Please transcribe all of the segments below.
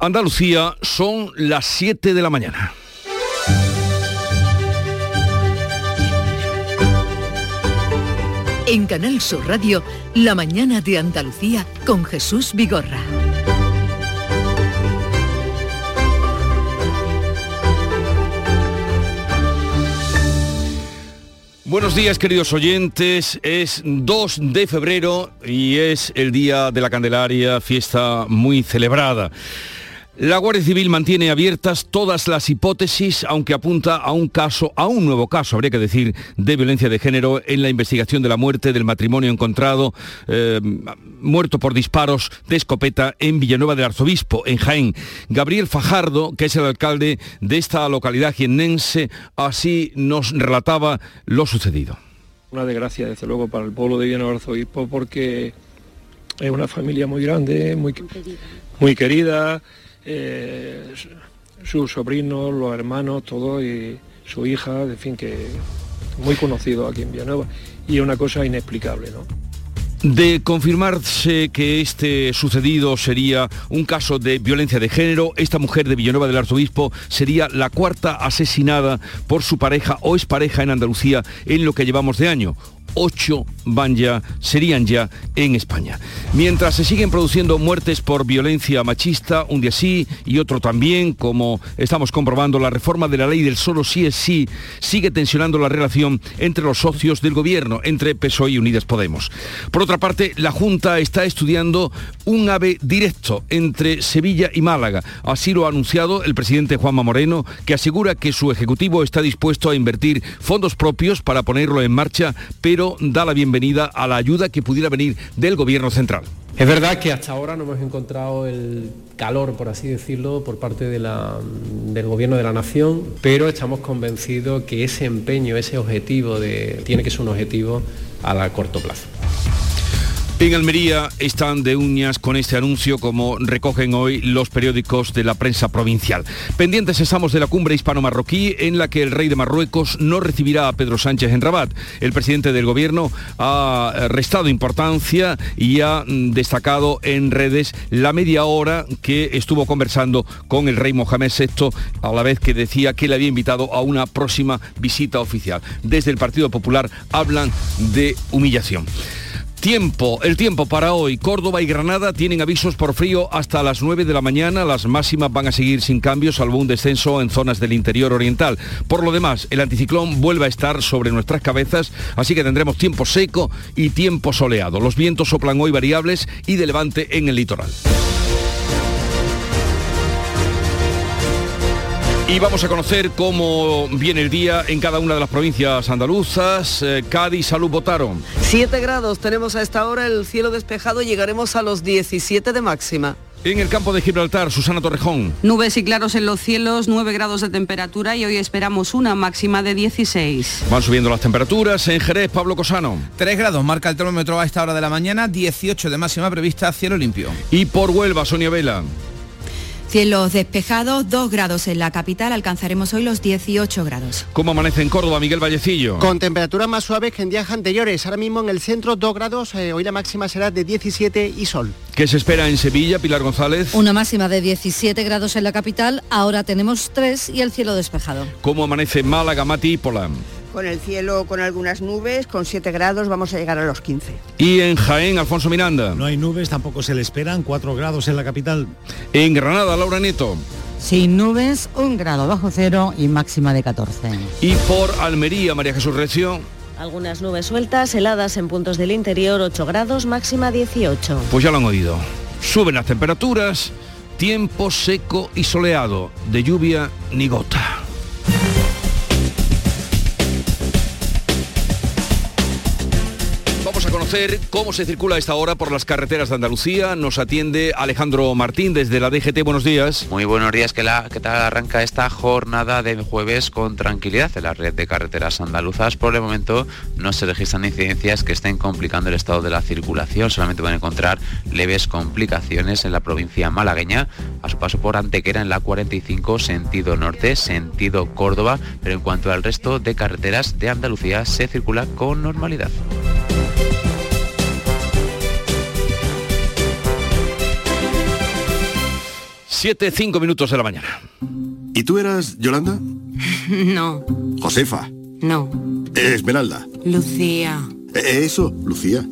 Andalucía son las 7 de la mañana. En Canal Sur Radio, La mañana de Andalucía con Jesús Vigorra. Buenos días queridos oyentes, es 2 de febrero y es el Día de la Candelaria, fiesta muy celebrada. La Guardia Civil mantiene abiertas todas las hipótesis, aunque apunta a un caso, a un nuevo caso, habría que decir, de violencia de género en la investigación de la muerte del matrimonio encontrado eh, muerto por disparos de escopeta en Villanueva del Arzobispo, en Jaén. Gabriel Fajardo, que es el alcalde de esta localidad jiennense, así nos relataba lo sucedido. Una desgracia, desde luego, para el pueblo de Villanueva del Arzobispo, porque es una familia muy grande, muy, muy querida eh, sus sobrinos, los hermanos, todo, y su hija, en fin, que muy conocido aquí en Villanueva, y una cosa inexplicable, ¿no? De confirmarse que este sucedido sería un caso de violencia de género, esta mujer de Villanueva del Arzobispo sería la cuarta asesinada por su pareja o expareja en Andalucía en lo que llevamos de año ocho van ya, serían ya en España. Mientras se siguen produciendo muertes por violencia machista, un día sí y otro también, como estamos comprobando, la reforma de la ley del solo sí es sí sigue tensionando la relación entre los socios del gobierno, entre PSOE y Unidas Podemos. Por otra parte, la Junta está estudiando un ave directo entre Sevilla y Málaga. Así lo ha anunciado el presidente Juanma Moreno, que asegura que su Ejecutivo está dispuesto a invertir fondos propios para ponerlo en marcha, pero da la bienvenida a la ayuda que pudiera venir del Gobierno central. Es verdad que hasta ahora no hemos encontrado el calor, por así decirlo, por parte del Gobierno de la Nación, pero estamos convencidos que ese empeño, ese objetivo de, tiene que ser un objetivo a corto plazo. En Almería están de uñas con este anuncio como recogen hoy los periódicos de la prensa provincial. Pendientes estamos de la cumbre hispano-marroquí en la que el rey de Marruecos no recibirá a Pedro Sánchez en Rabat. El presidente del gobierno ha restado importancia y ha mm, destacado en redes la media hora que estuvo conversando con el rey Mohamed VI a la vez que decía que le había invitado a una próxima visita oficial. Desde el Partido Popular hablan de humillación. Tiempo, el tiempo para hoy. Córdoba y Granada tienen avisos por frío hasta las 9 de la mañana. Las máximas van a seguir sin cambios, salvo un descenso en zonas del interior oriental. Por lo demás, el anticiclón vuelve a estar sobre nuestras cabezas, así que tendremos tiempo seco y tiempo soleado. Los vientos soplan hoy variables y de levante en el litoral. Y vamos a conocer cómo viene el día en cada una de las provincias andaluzas. Eh, Cádiz, Salud, votaron. 7 grados tenemos a esta hora, el cielo despejado, llegaremos a los 17 de máxima. En el campo de Gibraltar, Susana Torrejón. Nubes y claros en los cielos, 9 grados de temperatura y hoy esperamos una máxima de 16. Van subiendo las temperaturas. En Jerez, Pablo Cosano. 3 grados marca el termómetro a esta hora de la mañana, 18 de máxima prevista, cielo limpio. Y por Huelva, Sonia Vela. Cielos despejados, 2 grados en la capital, alcanzaremos hoy los 18 grados. ¿Cómo amanece en Córdoba, Miguel Vallecillo? Con temperaturas más suaves que en días anteriores. Ahora mismo en el centro 2 grados, eh, hoy la máxima será de 17 y sol. ¿Qué se espera en Sevilla, Pilar González? Una máxima de 17 grados en la capital, ahora tenemos 3 y el cielo despejado. ¿Cómo amanece Málaga, Mati y Polán? Con el cielo con algunas nubes, con 7 grados vamos a llegar a los 15. Y en Jaén, Alfonso Miranda. No hay nubes, tampoco se le esperan, 4 grados en la capital. En Granada, Laura Nieto. Sin nubes, un grado bajo cero y máxima de 14. Y por Almería, María Jesús Recio. Algunas nubes sueltas, heladas en puntos del interior, 8 grados, máxima 18. Pues ya lo han oído. Suben las temperaturas, tiempo seco y soleado, de lluvia ni gota. Cómo se circula a esta hora por las carreteras de Andalucía. Nos atiende Alejandro Martín desde la DGT. Buenos días. Muy buenos días. ¿Qué, la, qué tal arranca esta jornada de jueves con tranquilidad en la red de carreteras andaluzas? Por el momento no se registran incidencias que estén complicando el estado de la circulación. Solamente van a encontrar leves complicaciones en la provincia malagueña a su paso por Antequera en la 45 sentido norte, sentido Córdoba. Pero en cuanto al resto de carreteras de Andalucía se circula con normalidad. 7, 5 minutos de la mañana. ¿Y tú eras Yolanda? No. Josefa. No. Esmeralda. Lucía. E, eso, Lucía.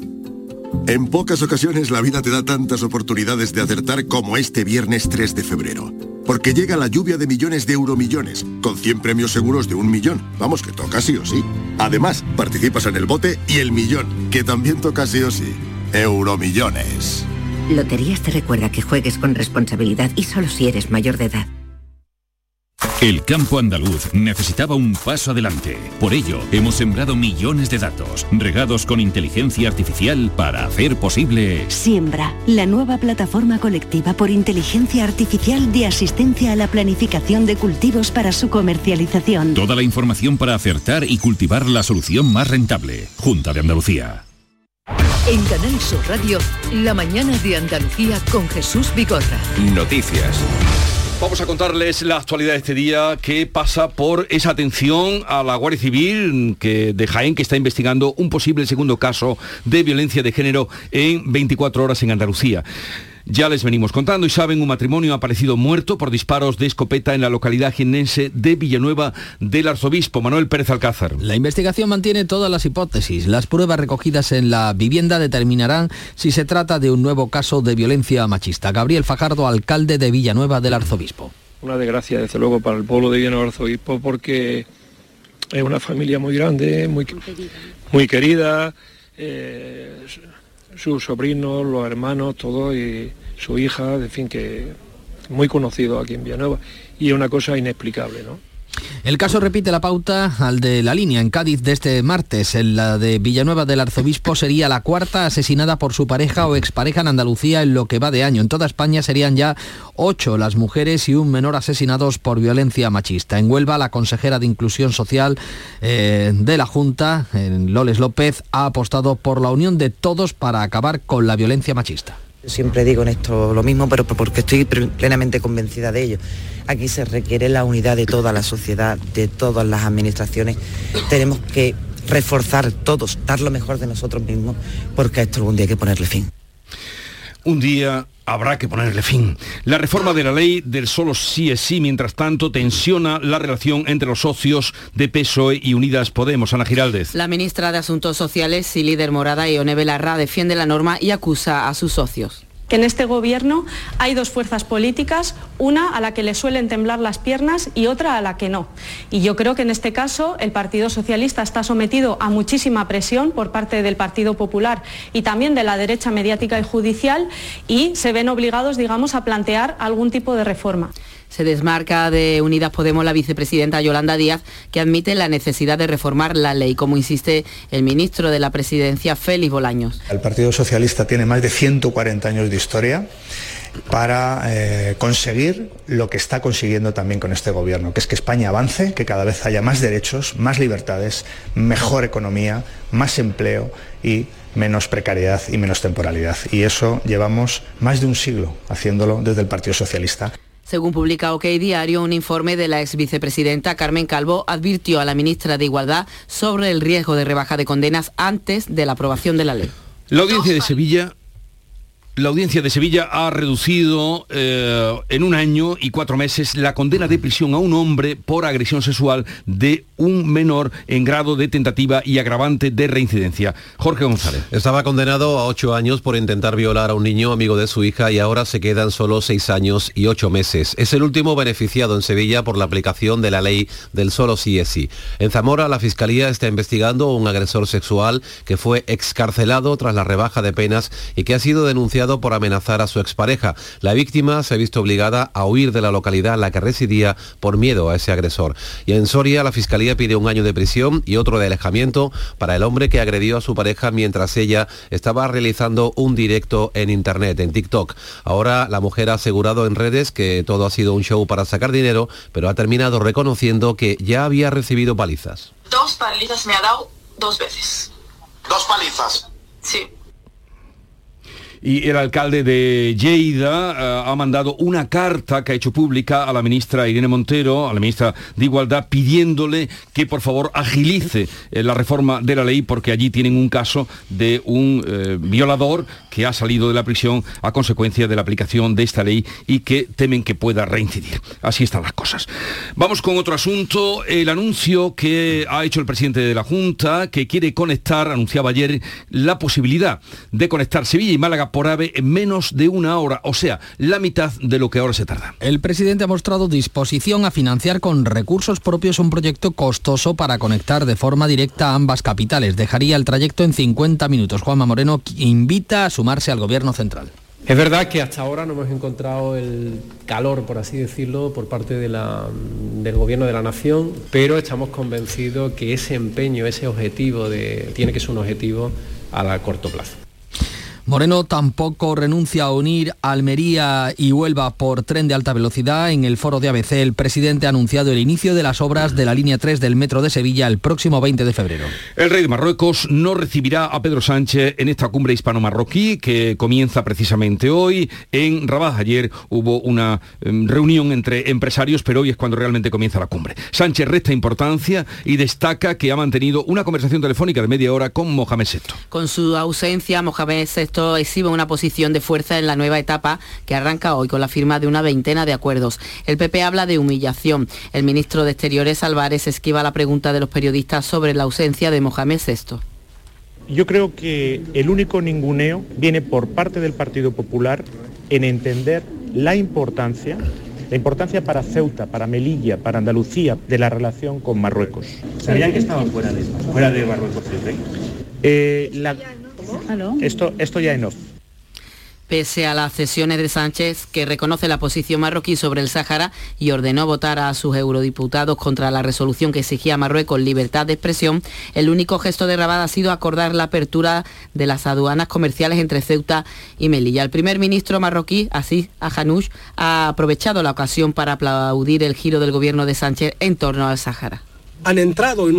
En pocas ocasiones la vida te da tantas oportunidades de acertar como este viernes 3 de febrero. Porque llega la lluvia de millones de euromillones, con 100 premios seguros de un millón. Vamos, que toca sí o sí. Además, participas en el bote y el millón, que también toca sí o sí. Euromillones. Loterías te recuerda que juegues con responsabilidad y solo si eres mayor de edad. El campo andaluz necesitaba un paso adelante. Por ello, hemos sembrado millones de datos, regados con inteligencia artificial para hacer posible... Siembra, la nueva plataforma colectiva por inteligencia artificial de asistencia a la planificación de cultivos para su comercialización. Toda la información para acertar y cultivar la solución más rentable. Junta de Andalucía. En Canal Sur Radio, la mañana de Andalucía con Jesús Vigorra. Noticias. Vamos a contarles la actualidad de este día que pasa por esa atención a la Guardia Civil que, de Jaén que está investigando un posible segundo caso de violencia de género en 24 horas en Andalucía. Ya les venimos contando y saben, un matrimonio ha aparecido muerto por disparos de escopeta en la localidad jienense de Villanueva del arzobispo Manuel Pérez Alcázar. La investigación mantiene todas las hipótesis. Las pruebas recogidas en la vivienda determinarán si se trata de un nuevo caso de violencia machista. Gabriel Fajardo, alcalde de Villanueva del arzobispo. Una desgracia, desde luego, para el pueblo de Villanueva del arzobispo porque es una familia muy grande, muy, muy querida. Eh, sus sobrinos, los hermanos, todo, y su hija, en fin, que muy conocido aquí en Villanueva, y es una cosa inexplicable, ¿no? El caso repite la pauta al de la línea en Cádiz de este martes. En la de Villanueva del Arzobispo sería la cuarta asesinada por su pareja o expareja en Andalucía en lo que va de año. En toda España serían ya ocho las mujeres y un menor asesinados por violencia machista. En Huelva, la consejera de Inclusión Social eh, de la Junta, Loles López, ha apostado por la unión de todos para acabar con la violencia machista. Siempre digo en esto lo mismo, pero porque estoy plenamente convencida de ello. Aquí se requiere la unidad de toda la sociedad, de todas las administraciones. Tenemos que reforzar todos, dar lo mejor de nosotros mismos, porque a esto algún día hay que ponerle fin. Un día habrá que ponerle fin. La reforma de la ley del solo sí es sí, mientras tanto, tensiona la relación entre los socios de PSOE y Unidas Podemos. Ana Giraldez. La ministra de Asuntos Sociales y líder morada, Ione Belarra, defiende la norma y acusa a sus socios que en este gobierno hay dos fuerzas políticas, una a la que le suelen temblar las piernas y otra a la que no. Y yo creo que en este caso el Partido Socialista está sometido a muchísima presión por parte del Partido Popular y también de la derecha mediática y judicial y se ven obligados, digamos, a plantear algún tipo de reforma. Se desmarca de Unidas Podemos la vicepresidenta Yolanda Díaz, que admite la necesidad de reformar la ley, como insiste el ministro de la Presidencia, Félix Bolaños. El Partido Socialista tiene más de 140 años de historia para eh, conseguir lo que está consiguiendo también con este gobierno, que es que España avance, que cada vez haya más derechos, más libertades, mejor economía, más empleo y menos precariedad y menos temporalidad. Y eso llevamos más de un siglo haciéndolo desde el Partido Socialista. Según publica OK Diario, un informe de la ex vicepresidenta Carmen Calvo advirtió a la ministra de Igualdad sobre el riesgo de rebaja de condenas antes de la aprobación de la ley. La audiencia de Sevilla la audiencia de Sevilla ha reducido eh, en un año y cuatro meses la condena de prisión a un hombre por agresión sexual de un menor en grado de tentativa y agravante de reincidencia. Jorge González. Estaba condenado a ocho años por intentar violar a un niño amigo de su hija y ahora se quedan solo seis años y ocho meses. Es el último beneficiado en Sevilla por la aplicación de la ley del solo sí es sí. En Zamora la Fiscalía está investigando a un agresor sexual que fue excarcelado tras la rebaja de penas y que ha sido denunciado por amenazar a su expareja. La víctima se ha visto obligada a huir de la localidad en la que residía por miedo a ese agresor. Y en Soria la Fiscalía pide un año de prisión y otro de alejamiento para el hombre que agredió a su pareja mientras ella estaba realizando un directo en Internet, en TikTok. Ahora la mujer ha asegurado en redes que todo ha sido un show para sacar dinero, pero ha terminado reconociendo que ya había recibido palizas. Dos palizas me ha dado dos veces. ¿Dos palizas? Sí. Y el alcalde de Lleida eh, ha mandado una carta que ha hecho pública a la ministra Irene Montero, a la ministra de Igualdad, pidiéndole que por favor agilice eh, la reforma de la ley porque allí tienen un caso de un eh, violador que ha salido de la prisión a consecuencia de la aplicación de esta ley y que temen que pueda reincidir. Así están las cosas. Vamos con otro asunto, el anuncio que ha hecho el presidente de la Junta, que quiere conectar, anunciaba ayer, la posibilidad de conectar Sevilla y Málaga por AVE en menos de una hora, o sea, la mitad de lo que ahora se tarda. El presidente ha mostrado disposición a financiar con recursos propios un proyecto costoso para conectar de forma directa a ambas capitales. Dejaría el trayecto en 50 minutos. Juanma Moreno invita a sumarse al gobierno central. Es verdad que hasta ahora no hemos encontrado el calor, por así decirlo, por parte de la- del Gobierno de la Nación, pero estamos convencidos que ese empeño, ese objetivo, de, tiene que ser un objetivo a la corto plazo. Moreno tampoco renuncia a unir Almería y Huelva por tren de alta velocidad. En el foro de ABC, el presidente ha anunciado el inicio de las obras de la línea 3 del metro de Sevilla el próximo 20 de febrero. El rey de Marruecos no recibirá a Pedro Sánchez en esta cumbre hispano-marroquí que comienza precisamente hoy. En Rabat ayer hubo una em, reunión entre empresarios, pero hoy es cuando realmente comienza la cumbre. Sánchez resta importancia y destaca que ha mantenido una conversación telefónica de media hora con Mohamed VI. Con su ausencia, Mohamed VI exhibe una posición de fuerza en la nueva etapa que arranca hoy con la firma de una veintena de acuerdos. El PP habla de humillación. El ministro de Exteriores, Álvarez, esquiva la pregunta de los periodistas sobre la ausencia de Mohamed VI. Yo creo que el único ninguneo viene por parte del Partido Popular en entender la importancia, la importancia para Ceuta, para Melilla, para Andalucía de la relación con Marruecos. ¿Sabían que estaba fuera de, fuera de Marruecos el rey? Eh, la- esto, esto ya en off. Pese a las cesiones de Sánchez, que reconoce la posición marroquí sobre el Sáhara y ordenó votar a sus eurodiputados contra la resolución que exigía a Marruecos libertad de expresión, el único gesto de Rabat ha sido acordar la apertura de las aduanas comerciales entre Ceuta y Melilla. El primer ministro marroquí, Aziz Ahanouch, ha aprovechado la ocasión para aplaudir el giro del gobierno de Sánchez en torno al Sáhara. Han entrado en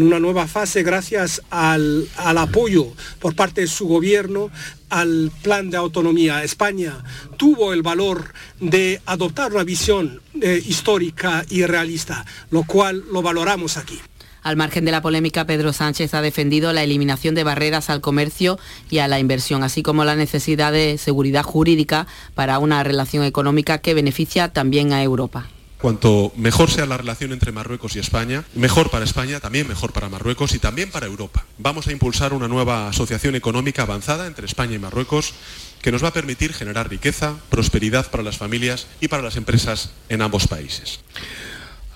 una, nueva fase gracias al, al apoyo por parte de su gobierno al plan de autonomía. España tuvo el valor de adoptar una visión eh, histórica y realista, lo cual lo valoramos aquí. Al margen de la polémica, Pedro Sánchez ha defendido la eliminación de barreras al comercio y a la inversión, así como la necesidad de seguridad jurídica para una relación económica que beneficia también a Europa. Cuanto mejor sea la relación entre Marruecos y España, mejor para España, también mejor para Marruecos y también para Europa. Vamos a impulsar una nueva asociación económica avanzada entre España y Marruecos que nos va a permitir generar riqueza, prosperidad para las familias y para las empresas en ambos países.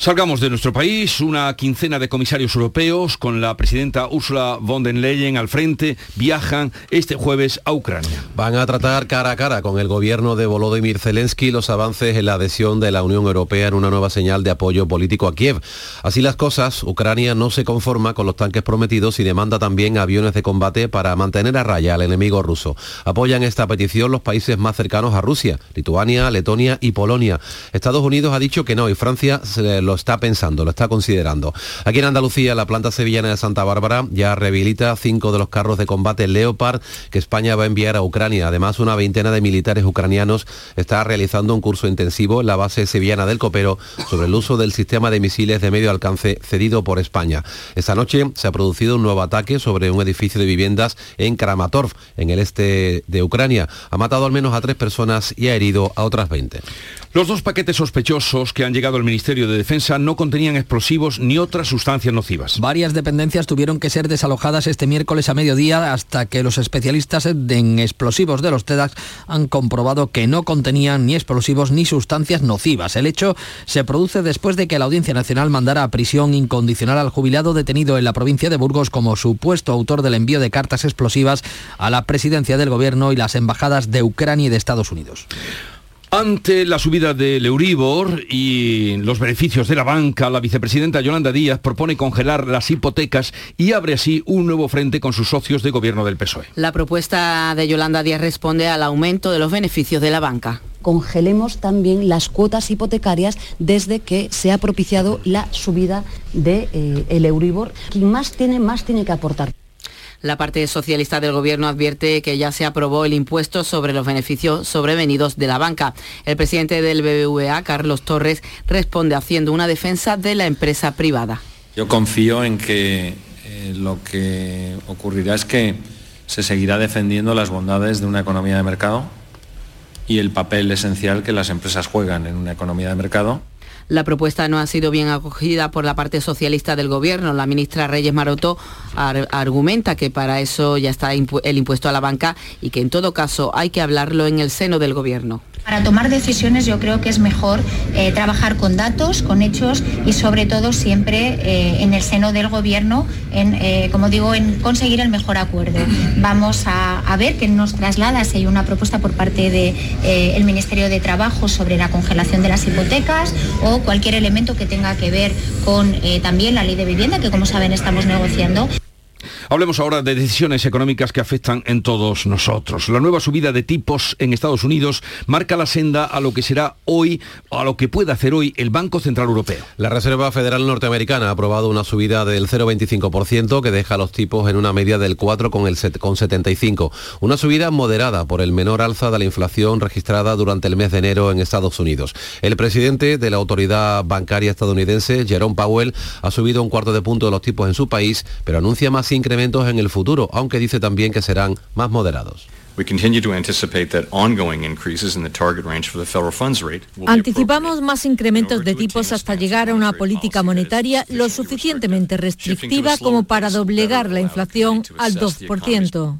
Salgamos de nuestro país, una quincena de comisarios europeos con la presidenta Ursula von der Leyen al frente viajan este jueves a Ucrania. Van a tratar cara a cara con el gobierno de Volodymyr Zelensky los avances en la adhesión de la Unión Europea en una nueva señal de apoyo político a Kiev. Así las cosas, Ucrania no se conforma con los tanques prometidos y demanda también aviones de combate para mantener a raya al enemigo ruso. Apoyan esta petición los países más cercanos a Rusia, Lituania, Letonia y Polonia. Estados Unidos ha dicho que no y Francia se lo está pensando, lo está considerando. Aquí en Andalucía, la planta sevillana de Santa Bárbara ya rehabilita cinco de los carros de combate Leopard que España va a enviar a Ucrania. Además, una veintena de militares ucranianos está realizando un curso intensivo en la base sevillana del Copero sobre el uso del sistema de misiles de medio alcance cedido por España. Esta noche se ha producido un nuevo ataque sobre un edificio de viviendas en Kramatorsk, en el este de Ucrania. Ha matado al menos a tres personas y ha herido a otras 20. Los dos paquetes sospechosos que han llegado al Ministerio de Defensa no contenían explosivos ni otras sustancias nocivas. Varias dependencias tuvieron que ser desalojadas este miércoles a mediodía hasta que los especialistas en explosivos de los TEDx han comprobado que no contenían ni explosivos ni sustancias nocivas. El hecho se produce después de que la Audiencia Nacional mandara a prisión incondicional al jubilado detenido en la provincia de Burgos como supuesto autor del envío de cartas explosivas a la presidencia del gobierno y las embajadas de Ucrania y de Estados Unidos. Ante la subida del Euribor y los beneficios de la banca, la vicepresidenta Yolanda Díaz propone congelar las hipotecas y abre así un nuevo frente con sus socios de gobierno del PSOE. La propuesta de Yolanda Díaz responde al aumento de los beneficios de la banca. congelemos también las cuotas hipotecarias desde que se ha propiciado la subida del de, eh, el Euribor. Quien más tiene, más tiene que aportar. La parte socialista del Gobierno advierte que ya se aprobó el impuesto sobre los beneficios sobrevenidos de la banca. El presidente del BBVA, Carlos Torres, responde haciendo una defensa de la empresa privada. Yo confío en que eh, lo que ocurrirá es que se seguirá defendiendo las bondades de una economía de mercado y el papel esencial que las empresas juegan en una economía de mercado la propuesta no ha sido bien acogida por la parte socialista del Gobierno. La ministra Reyes Maroto argumenta que para eso ya está el impuesto a la banca y que en todo caso hay que hablarlo en el seno del Gobierno. Para tomar decisiones yo creo que es mejor eh, trabajar con datos, con hechos y sobre todo siempre eh, en el seno del gobierno, en, eh, como digo, en conseguir el mejor acuerdo. Vamos a, ver que nos traslada si hay una propuesta por parte del Ministerio de Trabajo sobre la congelación de las hipotecas o cualquier elemento que tenga que ver con también la ley de vivienda, que como saben estamos negociando. Hablemos ahora de decisiones económicas que afectan en todos nosotros. La nueva subida de tipos en Estados Unidos marca la senda a lo que será hoy, a lo que puede hacer hoy el Banco Central Europeo. La Reserva Federal Norteamericana ha aprobado una subida del 0,25% que deja los tipos en una media del 4,75. Una subida moderada por el menor alza de la inflación registrada durante el mes de enero en Estados Unidos. El presidente de la autoridad bancaria estadounidense, Jerome Powell, ha subido un cuarto de punto de los tipos en su país, pero anuncia más incrementos en el futuro, aunque dice también que serán más moderados. Anticipamos más incrementos de tipos hasta llegar a una política monetaria lo suficientemente restrictiva como para doblegar la inflación al 2%.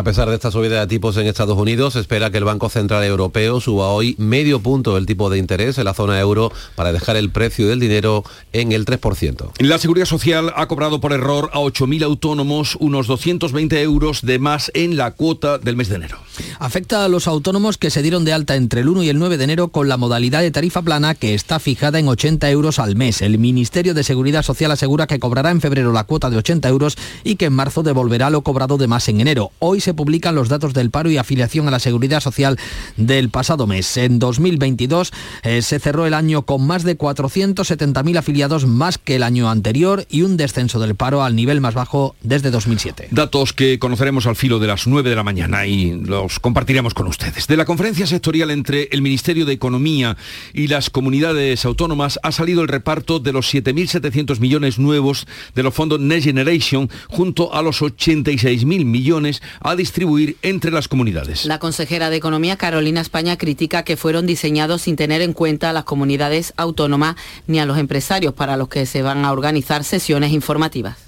A pesar de esta subida de tipos en Estados Unidos, se espera que el Banco Central Europeo suba hoy medio punto el tipo de interés en la zona euro para dejar el precio del dinero en el 3%. La Seguridad Social ha cobrado por error a 8.000 autónomos unos 220 euros de más en la cuota del mes de enero. Afecta a los autónomos que se dieron de alta entre el 1 y el 9 de enero con la modalidad de tarifa plana que está fijada en 80 euros al mes. El Ministerio de Seguridad Social asegura que cobrará en febrero la cuota de 80 euros y que en marzo devolverá lo cobrado de más en enero. Hoy se publican los datos del paro y afiliación a la seguridad social del pasado mes. En 2022 eh, se cerró el año con más de 470.000 afiliados más que el año anterior y un descenso del paro al nivel más bajo desde 2007. Datos que conoceremos al filo de las 9 de la mañana y los compartiremos con ustedes. De la conferencia sectorial entre el Ministerio de Economía y las comunidades autónomas ha salido el reparto de los 7.700 millones nuevos de los fondos Next Generation junto a los 86.000 millones distribuir entre las comunidades. La consejera de Economía, Carolina España, critica que fueron diseñados sin tener en cuenta a las comunidades autónomas ni a los empresarios para los que se van a organizar sesiones informativas.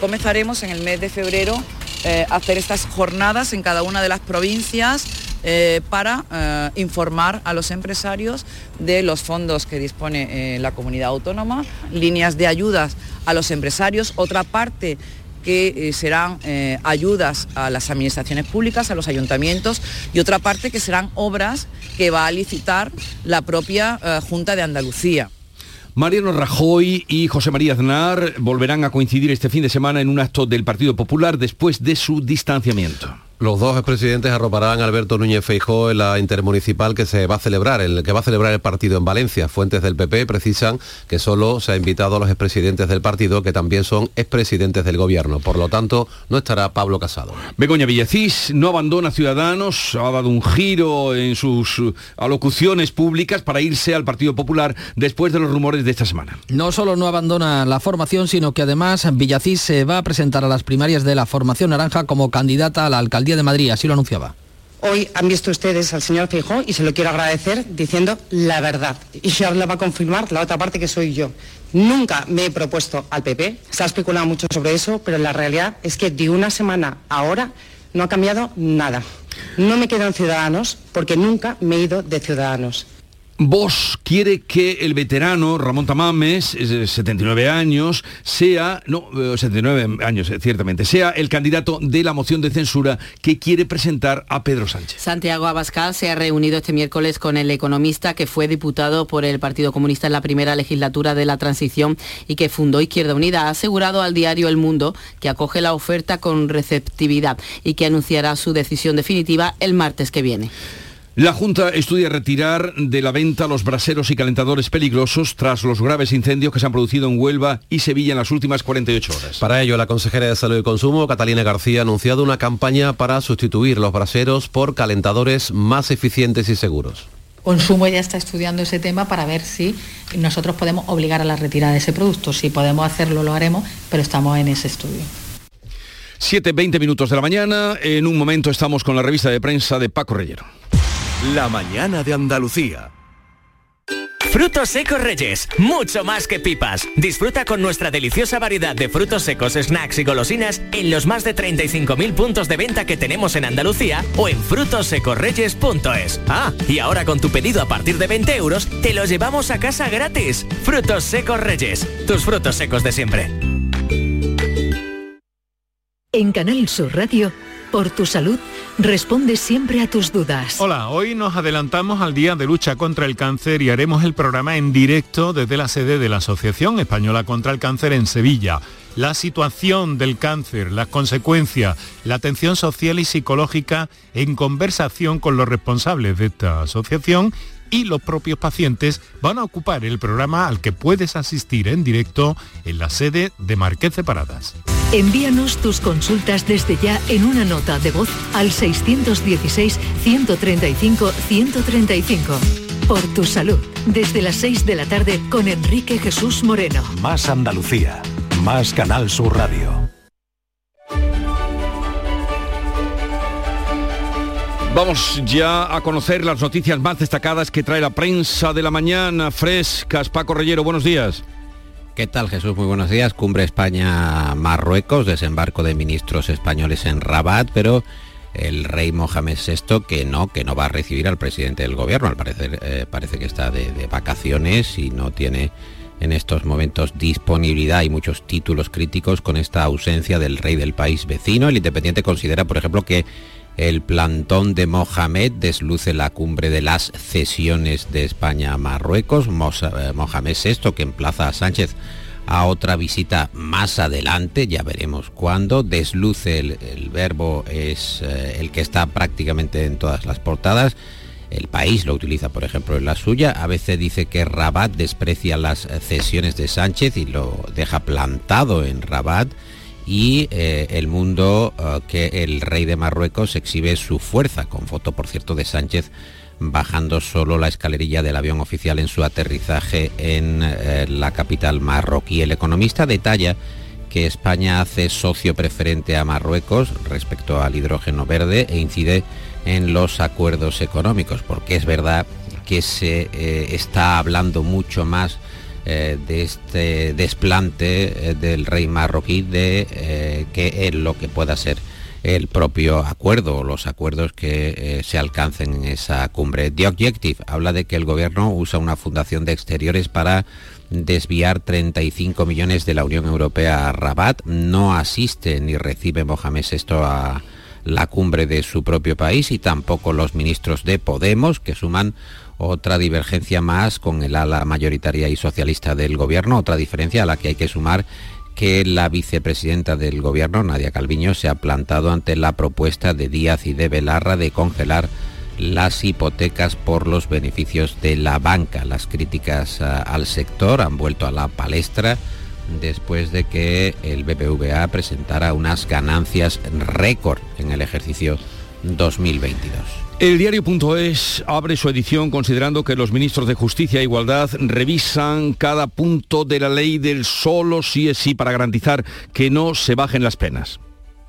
Comenzaremos en el mes de febrero eh, a hacer estas jornadas en cada una de las provincias eh, para eh, informar a los empresarios de los fondos que dispone la comunidad autónoma, líneas de ayudas a los empresarios, otra parte que eh, serán eh, ayudas a las administraciones públicas, a los ayuntamientos, y otra parte que serán obras que va a licitar la propia eh, Junta de Andalucía. Mariano Rajoy y José María Aznar volverán a coincidir este fin de semana en un acto del Partido Popular después de su distanciamiento. Los dos expresidentes arroparán a Alberto Núñez Feijó en la intermunicipal que se va a celebrar, el que va a celebrar el partido en Valencia. Fuentes del PP precisan que solo se ha invitado a los expresidentes del partido, que también son expresidentes del gobierno. Por lo tanto, no estará Pablo Casado. Begoña Villacís no abandona Ciudadanos, ha dado un giro en sus alocuciones públicas para irse al Partido Popular después de los rumores de esta semana. No solo no abandona la formación, sino que además Villacís se va a presentar a las primarias de la formación naranja como candidata a la alcaldía día de Madrid, así lo anunciaba. Hoy han visto ustedes al señor Feijó y se lo quiero agradecer diciendo la verdad. Y ahora le va a confirmar la otra parte que soy yo. Nunca me he propuesto al PP, se ha especulado mucho sobre eso, pero la realidad es que de una semana a ahora no ha cambiado nada. No me quedo en Ciudadanos porque nunca me he ido de Ciudadanos. Vos quiere que el veterano Ramón Tamames, 79 años, sea, no, 79 eh, años, eh, ciertamente, sea el candidato de la moción de censura que quiere presentar a Pedro Sánchez. Santiago Abascal se ha reunido este miércoles con el economista que fue diputado por el Partido Comunista en la primera legislatura de la transición y que fundó Izquierda Unida. Ha asegurado al diario El Mundo que acoge la oferta con receptividad y que anunciará su decisión definitiva el martes que viene. La Junta estudia retirar de la venta los braseros y calentadores peligrosos tras los graves incendios que se han producido en Huelva y Sevilla en las últimas 48 horas. Para ello, la consejera de Salud y Consumo, Catalina García, ha anunciado una campaña para sustituir los braseros por calentadores más eficientes y seguros. Consumo ya está estudiando ese tema para ver si nosotros podemos obligar a la retirada de ese producto. Si podemos hacerlo, lo haremos, pero estamos en ese estudio. 7, 20 minutos de la mañana. En un momento estamos con la revista de prensa de Paco Reyero. La mañana de Andalucía. Frutos secos Reyes, mucho más que pipas. Disfruta con nuestra deliciosa variedad de frutos secos, snacks y golosinas en los más de 35.000 puntos de venta que tenemos en Andalucía o en frutosecorreyes.es. Ah, y ahora con tu pedido a partir de 20 euros, te los llevamos a casa gratis. Frutos secos Reyes, tus frutos secos de siempre. En Canal Sur Radio, por tu salud, responde siempre a tus dudas. Hola, hoy nos adelantamos al Día de Lucha contra el Cáncer y haremos el programa en directo desde la sede de la Asociación Española contra el Cáncer en Sevilla. La situación del cáncer, las consecuencias, la atención social y psicológica en conversación con los responsables de esta asociación y los propios pacientes van a ocupar el programa al que puedes asistir en directo en la sede de Marqués de Paradas. Envíanos tus consultas desde ya en una nota de voz al 616-135-135. Por tu salud, desde las 6 de la tarde con Enrique Jesús Moreno. Más Andalucía, más Canal Sur Radio. Vamos ya a conocer las noticias más destacadas que trae la prensa de la mañana, frescas. Paco Reyero, buenos días. ¿Qué tal Jesús? Muy buenos días. Cumbre España-Marruecos, desembarco de ministros españoles en Rabat, pero el rey Mohamed VI que no, que no va a recibir al presidente del gobierno. Al parecer eh, parece que está de, de vacaciones y no tiene en estos momentos disponibilidad y muchos títulos críticos con esta ausencia del rey del país vecino. El Independiente considera, por ejemplo, que el plantón de Mohamed desluce la cumbre de las cesiones de España a Marruecos. Eh, Mohamed VI que emplaza a Sánchez a otra visita más adelante, ya veremos cuándo. Desluce el, verbo es eh, el que está prácticamente en todas las portadas. El país lo utiliza, por ejemplo, en la suya. A veces dice que Rabat desprecia las cesiones de Sánchez y lo deja plantado en Rabat y eh, el mundo eh, que el rey de Marruecos exhibe su fuerza, con foto por cierto de Sánchez bajando solo la escalerilla del avión oficial en su aterrizaje en eh, la capital marroquí. El economista detalla que España hace socio preferente a Marruecos respecto al hidrógeno verde e incide en los acuerdos económicos, porque es verdad que se está hablando mucho más eh, de este desplante eh, del rey marroquí de eh, que es lo que pueda ser el propio acuerdo o los acuerdos que se alcancen en esa cumbre. The Objective habla de que el gobierno usa una fundación de exteriores para desviar 35 millones de la Unión Europea a Rabat. No asiste ni recibe Mohamed esto a la cumbre de su propio país y tampoco los ministros de Podemos, que suman otra divergencia más con el ala mayoritaria y socialista del gobierno, otra diferencia a la que hay que sumar que la vicepresidenta del gobierno, Nadia Calviño, se ha plantado ante la propuesta de Díaz y de Belarra de congelar las hipotecas por los beneficios de la banca. Las críticas ah, al sector han vuelto a la palestra después de que el BBVA presentara unas ganancias récord en el ejercicio 2022. El diario.es abre su edición considerando que los ministros de Justicia e Igualdad revisan cada punto de la ley del solo sí es sí para garantizar que no se bajen las penas.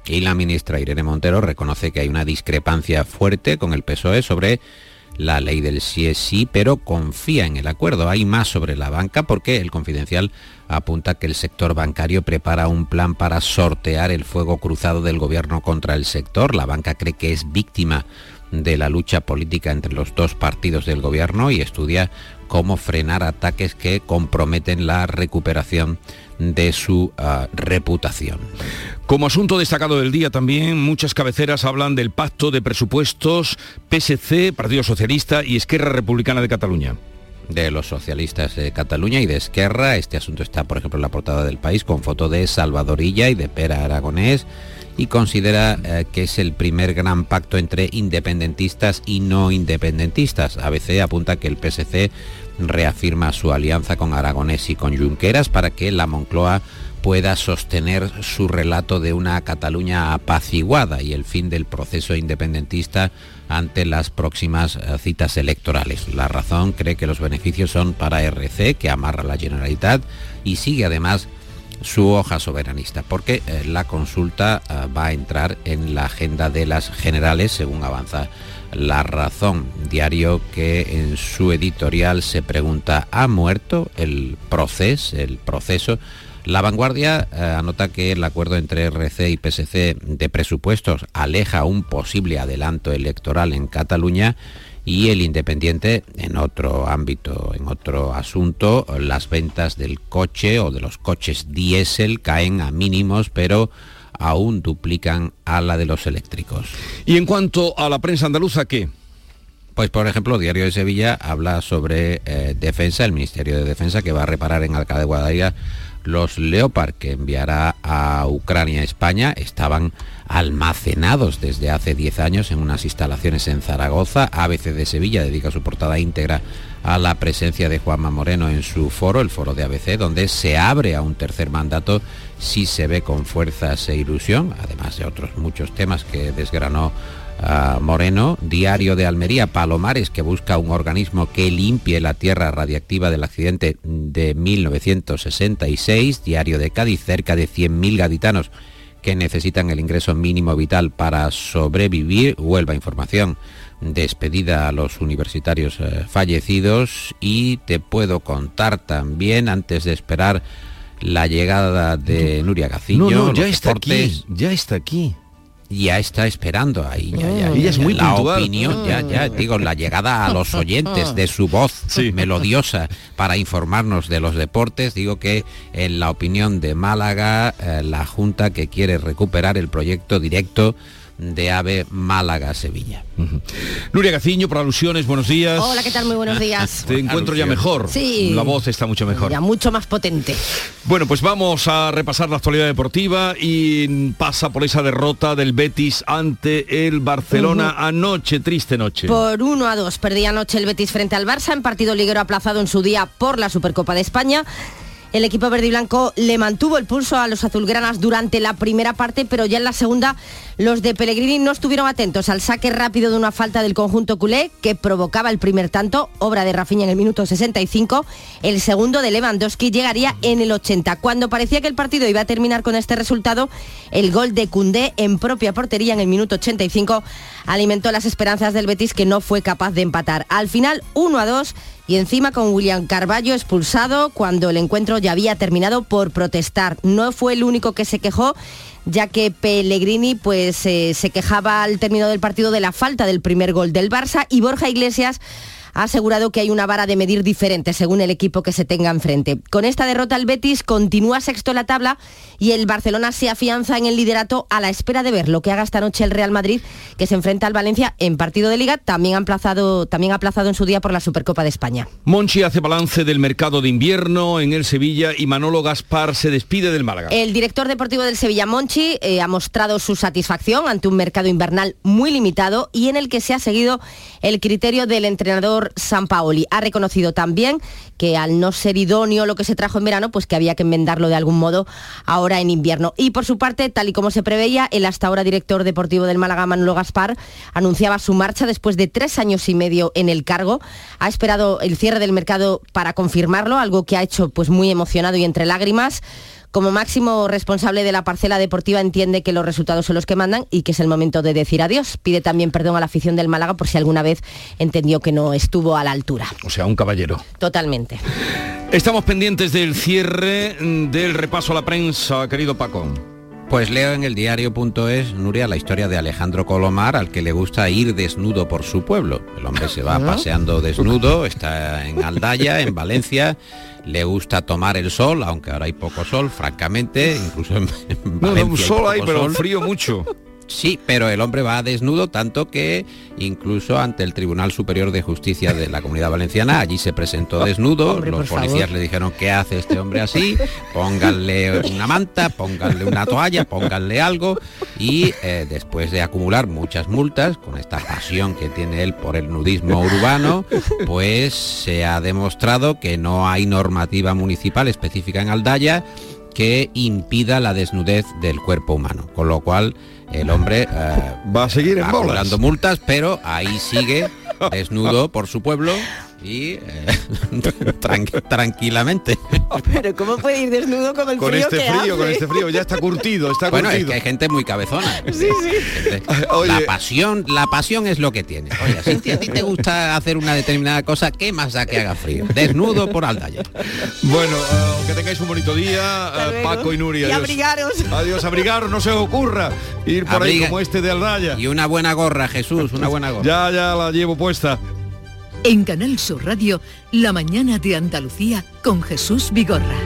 Y la ministra Irene Montero reconoce que hay una discrepancia fuerte con el PSOE sobre la ley del sí es sí, pero confía en el acuerdo. Hay más sobre la banca porque el confidencial apunta que el sector bancario prepara un plan para sortear el fuego cruzado del gobierno contra el sector. La banca cree que es víctima de la lucha política entre los dos partidos del gobierno y estudia cómo frenar ataques que comprometen la recuperación de su uh, reputación. Como asunto destacado del día también, muchas cabeceras hablan del pacto de presupuestos PSC, Partido Socialista y Esquerra Republicana de Cataluña de los socialistas de Cataluña y de Esquerra. Este asunto está, por ejemplo, en la portada del país con foto de Salvadorilla y de Pera Aragonés y considera eh, que es el primer gran pacto entre independentistas y no independentistas. ABC apunta que el PSC reafirma su alianza con Aragonés y con Junqueras para que la Moncloa pueda sostener su relato de una Cataluña apaciguada y el fin del proceso independentista ante las próximas eh, citas electorales. La razón cree que los beneficios son para RC, que amarra la Generalitat, y sigue además su hoja soberanista, porque eh, la consulta eh, va a entrar en la agenda de las generales, según avanza la razón. Diario que en su editorial se pregunta, ¿ha muerto el proceso? La vanguardia eh, anota que el acuerdo entre RC y PSC de presupuestos aleja un posible adelanto electoral en Cataluña y el Independiente en otro ámbito, en otro asunto, las ventas del coche o de los coches diésel caen a mínimos, pero aún duplican a la de los eléctricos. Y en cuanto a la prensa andaluza, ¿qué? Pues por ejemplo, Diario de Sevilla habla sobre eh, defensa, el Ministerio de Defensa que va a reparar en Alcalá de Guadaira los Leopard que enviará a Ucrania España estaban almacenados desde hace 10 años en unas instalaciones en Zaragoza. ABC de Sevilla dedica su portada íntegra a la presencia de Juanma Moreno en su foro, el foro de ABC, donde se abre a un tercer mandato si se ve con fuerzas e ilusión, además de otros muchos temas que desgranó Moreno, Diario de Almería, Palomares, que busca un organismo que limpie la tierra radiactiva del accidente de 1966, Diario de Cádiz, cerca de 100.000 gaditanos que necesitan el ingreso mínimo vital para sobrevivir, Huelva Información, despedida a los universitarios eh, fallecidos. Y te puedo contar también, antes de esperar la llegada de Nuria Gaciño, no, ya está aquí, ya está aquí ya está esperando ahí. Ya, ya, Ella es muy la puntual. opinión, ya, ya, digo, la llegada a los oyentes de su voz melodiosa para informarnos de los deportes. Digo que en la opinión de Málaga, eh, la Junta que quiere recuperar el proyecto directo de AVE Málaga-Sevilla. Nuria Gaciño, por alusiones, buenos días. Hola, ¿qué tal? Muy buenos días. Te encuentro ya mejor. Sí. La voz está mucho mejor. Ya mucho más potente. Bueno, pues vamos a repasar la actualidad deportiva y pasa por esa derrota del Betis ante el Barcelona anoche, triste noche. Por 1 a 2 perdía anoche el Betis frente al Barça en partido liguero aplazado en su día por la Supercopa de España. El equipo verde y blanco le mantuvo el pulso a los azulgranas durante la primera parte, pero ya en la segunda los de Pellegrini no estuvieron atentos al saque rápido de una falta del conjunto culé que provocaba el primer tanto, obra de Rafinha en el minuto 65. El segundo de Lewandowski llegaría en el 80. Cuando parecía que el partido iba a terminar con este resultado, el gol de Cundé en propia portería en el minuto 85 alimentó las esperanzas del Betis que no fue capaz de empatar. Al final 1 a 2 y encima con William Carballo expulsado cuando el encuentro ya había terminado por protestar. No fue el único que se quejó ya que Pellegrini pues eh, se quejaba al término del partido de la falta del primer gol del Barça y Borja Iglesias ha asegurado que hay una vara de medir diferente según el equipo que se tenga enfrente. Con esta derrota el Betis continúa sexto en la tabla y el Barcelona se afianza en el liderato a la espera de ver lo que haga esta noche el Real Madrid, que se enfrenta al Valencia en partido de liga, también aplazado, también aplazado en su día por la Supercopa de España. Monchi hace balance del mercado de invierno en el Sevilla y Manolo Gaspar se despide del Málaga. El director deportivo del Sevilla, Monchi, eh, ha mostrado su satisfacción ante un mercado invernal muy limitado y en el que se ha seguido el criterio del entrenador San Paoli. Ha reconocido también que al no ser idóneo lo que se trajo en verano, pues que había que enmendarlo de algún modo ahora en invierno. Y por su parte, tal y como se preveía, el hasta ahora director deportivo del Málaga, Manolo Gaspar, anunciaba su marcha después de tres años y medio en el cargo. Ha esperado el cierre del mercado para confirmarlo, algo que ha hecho pues muy emocionado y entre lágrimas. Como máximo responsable de la parcela deportiva entiende que los resultados son los que mandan y que es el momento de decir adiós. Pide también perdón a la afición del Málaga por si alguna vez entendió que no estuvo a la altura. O sea, un caballero. Totalmente. Estamos pendientes del cierre mm, del repaso a la prensa, querido Paco. Pues leo en el diario.es, Nuria, la historia de Alejandro Colomar, al que le gusta ir desnudo por su pueblo. El hombre se va paseando desnudo, está en Aldaya, en Valencia, le gusta tomar el sol, aunque ahora hay poco sol, francamente, incluso en, en No, Valencia no, hay sol hay, pero sol. frío mucho. Sí, pero el hombre va desnudo tanto que incluso ante el Tribunal Superior de Justicia de la Comunidad Valenciana, allí se presentó desnudo, Hombre, los policías favor. le dijeron, ¿qué hace este hombre así? Pónganle una manta, pónganle una toalla, pónganle algo y eh, después de acumular muchas multas, con esta pasión que tiene él por el nudismo urbano, pues se ha demostrado que no hay normativa municipal específica en Aldaya que impida la desnudez del cuerpo humano, con lo cual el hombre eh, va a seguir en bolas. acumulando multas, pero ahí sigue desnudo por su pueblo y eh, tran- tranquilamente. Pero ¿cómo puede ir desnudo con el Con frío este que frío, con este frío, ya está curtido, está Bueno, es curtido. que hay gente muy cabezona. Sí, sí. La pasión, la pasión es lo que tiene. Oye, si a ti te gusta hacer una determinada cosa, ¿qué más da que haga frío? Desnudo por Aldaya. Bueno, eh, que tengáis un bonito día, eh. Paco y Nuria. Y adiós. abrigaros. Adiós, abrigaros, no se os ocurra ir por ahí como este de Aldaya. Y una buena gorra, Jesús, una buena gorra. Ya, ya la llevo puesta. En Canal Sur Radio, La mañana de Andalucía con Jesús Vigorra.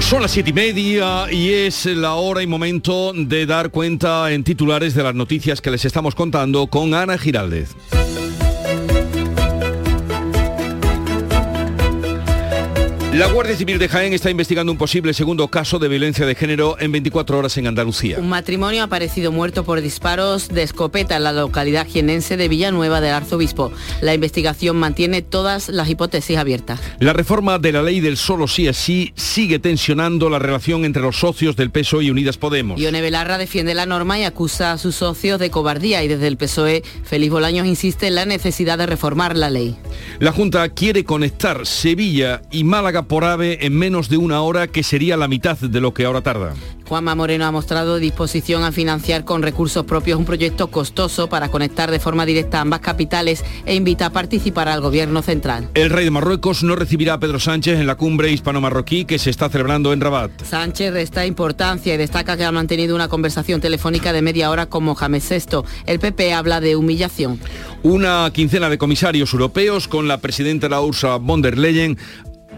Son las siete y media y es la hora y momento de dar cuenta en titulares de las noticias que les estamos contando con Ana Giraldez. La Guardia Civil de Jaén está investigando un posible segundo caso de violencia de género en 24 horas en Andalucía. Un matrimonio ha aparecido muerto por disparos de escopeta en la localidad jienense de Villanueva del Arzobispo. La investigación mantiene todas las hipótesis abiertas. La reforma de la ley del solo sí es sí sigue tensionando la relación entre los socios del PSOE y Unidas Podemos. Ione Belarra defiende la norma y acusa a sus socios de cobardía y desde el PSOE, Félix Bolaños insiste en la necesidad de reformar la ley. La Junta quiere conectar Sevilla y Málaga por AVE en menos de una hora, que sería la mitad de lo que ahora tarda. Juanma Moreno ha mostrado disposición a financiar con recursos propios un proyecto costoso para conectar de forma directa ambas capitales e invita a participar al gobierno central. El rey de Marruecos no recibirá a Pedro Sánchez en la cumbre hispano-marroquí que se está celebrando en Rabat. Sánchez resta importancia y destaca que ha mantenido una conversación telefónica de media hora con Mohamed VI. El PP habla de humillación. Una quincena de comisarios europeos con la presidenta la Ursula von der Leyen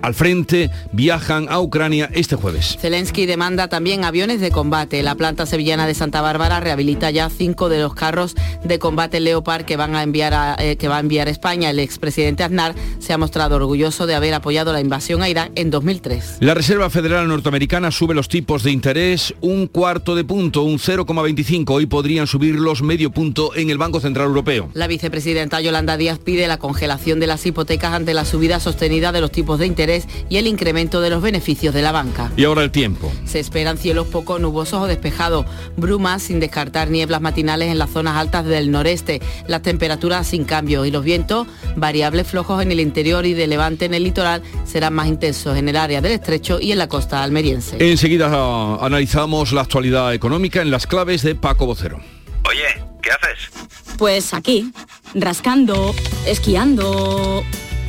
al frente viajan a Ucrania este jueves. Zelensky demanda también aviones de combate. La planta sevillana de Santa Bárbara rehabilita ya cinco de los carros de combate Leopard que van a enviar a, eh, que va a enviar España. El expresidente Aznar se ha mostrado orgulloso de haber apoyado la invasión a Irak en 2003. La Reserva Federal Norteamericana sube los tipos de interés un cuarto de punto, un 0,25. Hoy podrían subirlos medio punto en el Banco Central Europeo. La vicepresidenta Yolanda Díaz pide la congelación de las hipotecas ante la subida sostenida de los tipos de interés y el incremento de los beneficios de la banca. Y ahora el tiempo. Se esperan cielos poco nubosos o despejados, brumas sin descartar nieblas matinales en las zonas altas del noreste, las temperaturas sin cambio y los vientos variables flojos en el interior y de levante en el litoral serán más intensos en el área del estrecho y en la costa almeriense. Enseguida ah, analizamos la actualidad económica en las claves de Paco Vocero. Oye, ¿qué haces? Pues aquí, rascando, esquiando,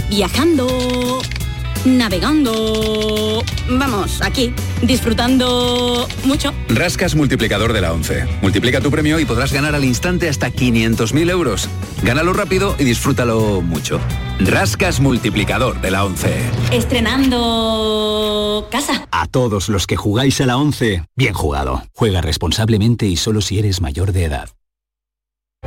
viajando, navegando. Vamos, aquí, disfrutando mucho. Rascas multiplicador de la 11. Multiplica tu premio y podrás ganar al instante hasta 500.000 euros. Gánalo rápido y disfrútalo mucho. Rascas multiplicador de la 11. Estrenando casa. A todos los que jugáis a la 11, bien jugado. Juega responsablemente y solo si eres mayor de edad.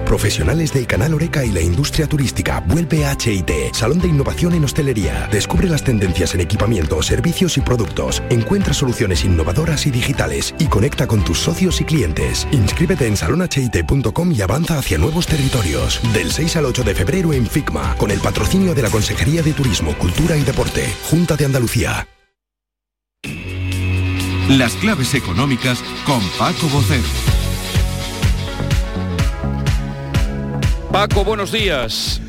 Profesionales del canal Oreca y la industria turística. Vuelve a HIT, Salón de Innovación en Hostelería. Descubre las tendencias en equipamiento, servicios y productos. Encuentra soluciones innovadoras y digitales y conecta con tus socios y clientes. Inscríbete en salonhit.com y avanza hacia nuevos territorios. Del 6 al 8 de febrero en FICMA, con el patrocinio de la Consejería de Turismo, Cultura y Deporte, Junta de Andalucía. Las claves económicas con Paco Bocero. Paco, buenos días.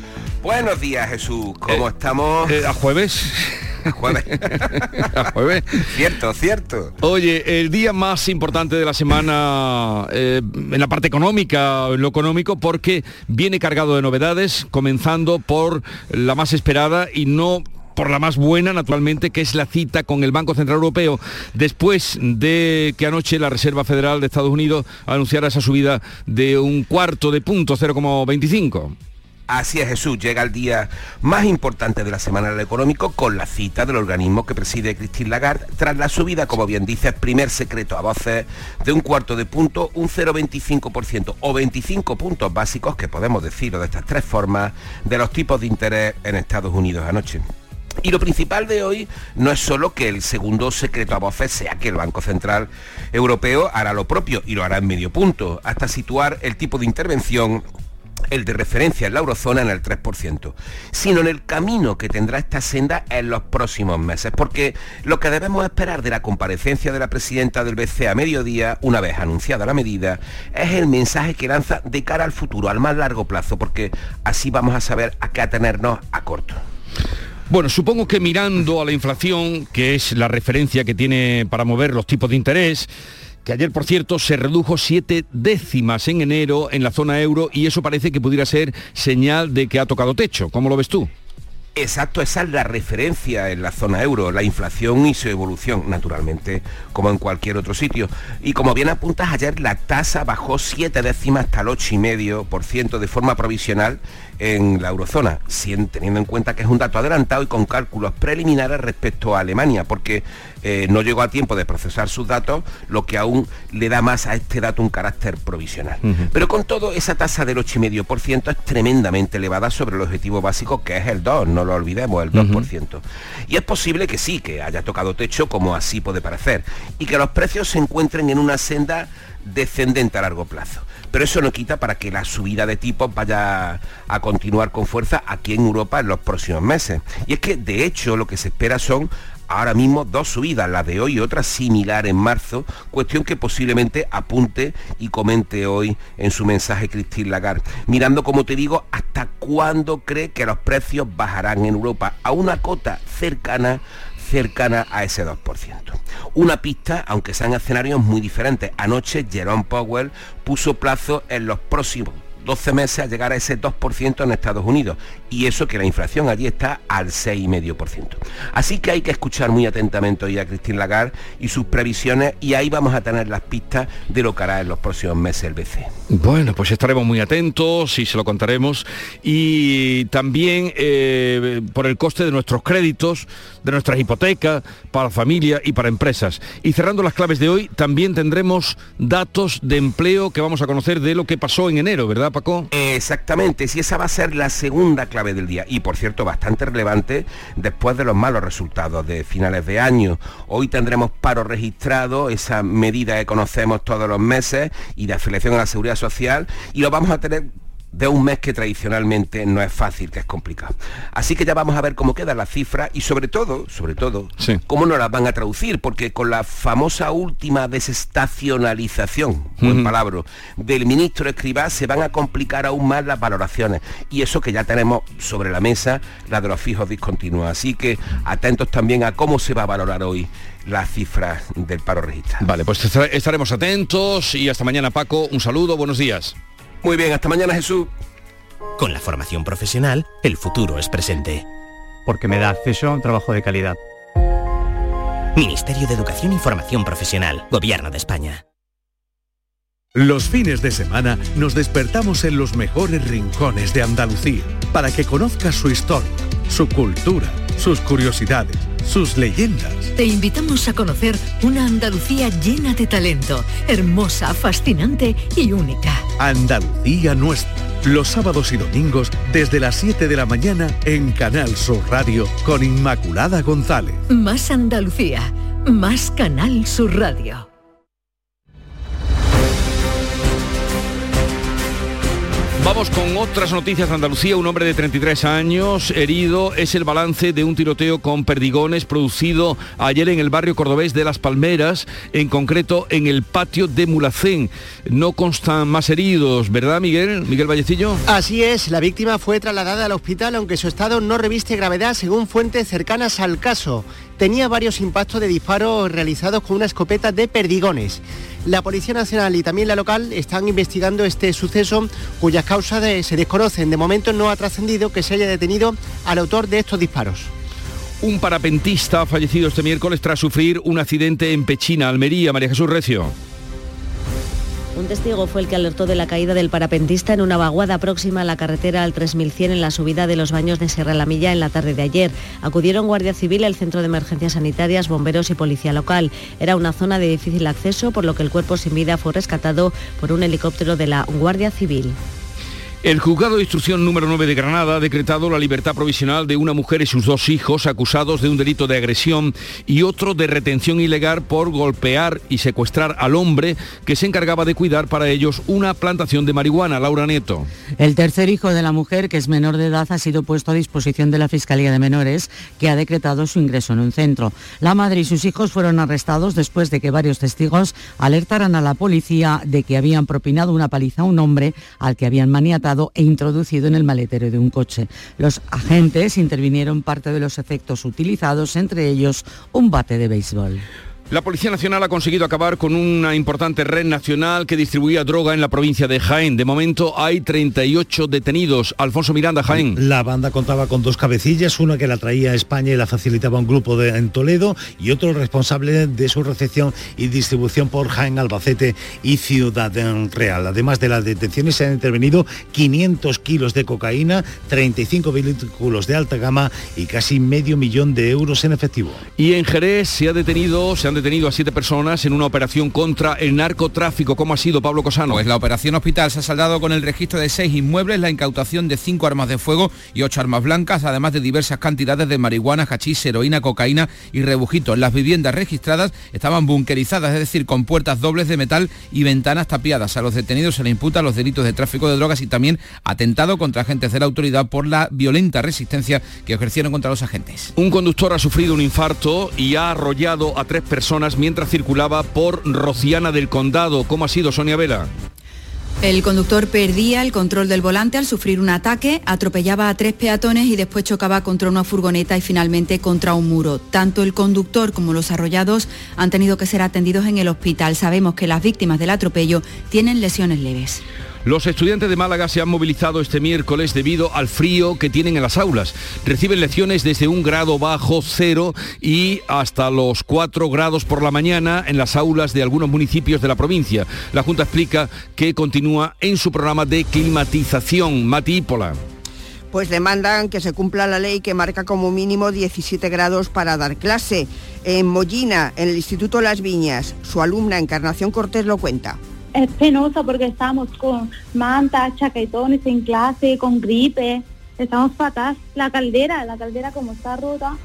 Buenos días, Jesús. ¿Cómo estamos? Eh, ¿A jueves? A jueves. ¿A jueves? cierto, cierto. Oye, el día más importante de la semana eh, en la parte económica, en lo económico, porque viene cargado de novedades, comenzando por la más esperada y no por la más buena, naturalmente, que es la cita con el Banco Central Europeo, después de que anoche la Reserva Federal de Estados Unidos anunciara esa subida de un cuarto de punto, 0,25. Así es Jesús, llega el día más importante de la semana del económico con la cita del organismo que preside Christine Lagarde tras la subida, como bien dice, primer secreto a voces de un cuarto de punto, un 0,25% o 25 puntos básicos, que podemos decirlo de estas tres formas, de los tipos de interés en Estados Unidos anoche. Y lo principal de hoy no es solo que el segundo secreto a voces sea que el Banco Central Europeo hará lo propio y lo hará en medio punto, hasta situar el tipo de intervención el de referencia en la eurozona en el 3%, sino en el camino que tendrá esta senda en los próximos meses, porque lo que debemos esperar de la comparecencia de la presidenta del BCE a mediodía, una vez anunciada la medida, es el mensaje que lanza de cara al futuro, al más largo plazo, porque así vamos a saber a qué atenernos a corto. Bueno, supongo que mirando a la inflación, que es la referencia que tiene para mover los tipos de interés, que ayer, por cierto, se redujo siete décimas en enero en la zona euro y eso parece que pudiera ser señal de que ha tocado techo. ¿Cómo lo ves tú? Exacto, esa es la referencia en la zona euro, la inflación y su evolución, naturalmente, como en cualquier otro sitio. Y como bien apuntas, ayer la tasa bajó siete décimas hasta el 8,5% de forma provisional en la eurozona, teniendo en cuenta que es un dato adelantado y con cálculos preliminares respecto a Alemania, porque eh, no llegó a tiempo de procesar sus datos, lo que aún le da más a este dato un carácter provisional. Pero con todo, esa tasa del 8,5% es tremendamente elevada sobre el objetivo básico que es el 2, no lo olvidemos, el 2%. Y es posible que sí, que haya tocado techo, como así puede parecer, y que los precios se encuentren en una senda descendente a largo plazo pero eso no quita para que la subida de tipos vaya a continuar con fuerza aquí en Europa en los próximos meses. Y es que de hecho lo que se espera son ahora mismo dos subidas, la de hoy y otra similar en marzo, cuestión que posiblemente apunte y comente hoy en su mensaje Christine Lagarde, mirando, como te digo, hasta cuándo cree que los precios bajarán en Europa a una cota cercana cercana a ese 2%. Una pista, aunque sean escenarios muy diferentes. Anoche Jerome Powell puso plazo en los próximos 12 meses a llegar a ese 2% en Estados Unidos. Y eso que la inflación allí está al 6,5%. Así que hay que escuchar muy atentamente hoy a Christine Lagarde y sus previsiones y ahí vamos a tener las pistas de lo que hará en los próximos meses el BCE. Bueno, pues estaremos muy atentos y se lo contaremos. Y también eh, por el coste de nuestros créditos, de nuestras hipotecas, para familia y para empresas. Y cerrando las claves de hoy, también tendremos datos de empleo que vamos a conocer de lo que pasó en enero, ¿verdad, Paco? Exactamente, si esa va a ser la segunda clave del día. Y por cierto, bastante relevante después de los malos resultados de finales de año. Hoy tendremos paro registrado, esa medida que conocemos todos los meses y de afiliación a la seguridad social, y lo vamos a tener de un mes que tradicionalmente no es fácil, que es complicado. Así que ya vamos a ver cómo quedan las cifras y sobre todo, sobre todo, cómo nos las van a traducir, porque con la famosa última desestacionalización, buen palabra, del ministro Escribá se van a complicar aún más las valoraciones. Y eso que ya tenemos sobre la mesa, la de los fijos discontinuos. Así que atentos también a cómo se va a valorar hoy las cifras del paro registrado. Vale, pues estaremos atentos y hasta mañana Paco, un saludo, buenos días. Muy bien, hasta mañana Jesús. Con la formación profesional, el futuro es presente. Porque me da acceso a un trabajo de calidad. Ministerio de Educación y Formación Profesional, Gobierno de España. Los fines de semana nos despertamos en los mejores rincones de Andalucía para que conozcas su historia, su cultura, sus curiosidades, sus leyendas. Te invitamos a conocer una Andalucía llena de talento, hermosa, fascinante y única. Andalucía nuestra. Los sábados y domingos desde las 7 de la mañana en Canal Sur Radio con Inmaculada González. Más Andalucía, más Canal Sur Radio. Vamos con otras noticias de Andalucía. Un hombre de 33 años herido es el balance de un tiroteo con perdigones producido ayer en el barrio cordobés de Las Palmeras, en concreto en el patio de Mulacén. No constan más heridos, ¿verdad Miguel? Miguel Vallecillo. Así es, la víctima fue trasladada al hospital aunque su estado no reviste gravedad según fuentes cercanas al caso tenía varios impactos de disparos realizados con una escopeta de perdigones. La Policía Nacional y también la local están investigando este suceso cuyas causas se desconocen. De momento no ha trascendido que se haya detenido al autor de estos disparos. Un parapentista ha fallecido este miércoles tras sufrir un accidente en Pechina, Almería. María Jesús Recio. Un testigo fue el que alertó de la caída del parapentista en una vaguada próxima a la carretera al 3100 en la subida de los baños de Sierra La Milla en la tarde de ayer. Acudieron Guardia Civil, el Centro de Emergencias Sanitarias, bomberos y policía local. Era una zona de difícil acceso, por lo que el cuerpo sin vida fue rescatado por un helicóptero de la Guardia Civil. El juzgado de instrucción número 9 de Granada ha decretado la libertad provisional de una mujer y sus dos hijos acusados de un delito de agresión y otro de retención ilegal por golpear y secuestrar al hombre que se encargaba de cuidar para ellos una plantación de marihuana. Laura Neto. El tercer hijo de la mujer, que es menor de edad, ha sido puesto a disposición de la Fiscalía de Menores, que ha decretado su ingreso en un centro. La madre y sus hijos fueron arrestados después de que varios testigos alertaran a la policía de que habían propinado una paliza a un hombre al que habían maniatado e introducido en el maletero de un coche. Los agentes intervinieron parte de los efectos utilizados, entre ellos un bate de béisbol. La Policía Nacional ha conseguido acabar con una importante red nacional que distribuía droga en la provincia de Jaén. De momento hay 38 detenidos. Alfonso Miranda, Jaén. La banda contaba con dos cabecillas, una que la traía a España y la facilitaba un grupo de, en Toledo y otro responsable de su recepción y distribución por Jaén, Albacete y Ciudad Real. Además de las detenciones se han intervenido 500 kilos de cocaína, 35 vehículos de alta gama y casi medio millón de euros en efectivo. Y en Jerez se ha detenido, se han detenido a siete personas en una operación contra el narcotráfico. ¿Cómo ha sido, Pablo Cosano? Pues la operación hospital se ha saldado con el registro de seis inmuebles, la incautación de cinco armas de fuego y ocho armas blancas, además de diversas cantidades de marihuana, hachís, heroína, cocaína y rebujitos. Las viviendas registradas estaban bunkerizadas, es decir, con puertas dobles de metal y ventanas tapiadas. A los detenidos se le imputan los delitos de tráfico de drogas y también atentado contra agentes de la autoridad por la violenta resistencia que ejercieron contra los agentes. Un conductor ha sufrido un infarto y ha arrollado a tres personas mientras circulaba por Rociana del Condado. ¿Cómo ha sido, Sonia Vela? El conductor perdía el control del volante al sufrir un ataque, atropellaba a tres peatones y después chocaba contra una furgoneta y finalmente contra un muro. Tanto el conductor como los arrollados han tenido que ser atendidos en el hospital. Sabemos que las víctimas del atropello tienen lesiones leves. Los estudiantes de Málaga se han movilizado este miércoles debido al frío que tienen en las aulas. Reciben lecciones desde un grado bajo cero y hasta los cuatro grados por la mañana en las aulas de algunos municipios de la provincia. La Junta explica que continúa en su programa de climatización. Matípola pues demandan que se cumpla la ley que marca como mínimo 17 grados para dar clase. En Mollina, en el Instituto Las Viñas, su alumna Encarnación Cortés lo cuenta es penosa porque estamos con mantas, chaquetones en clase, con gripe, estamos fatal. La caldera, la caldera como está rota,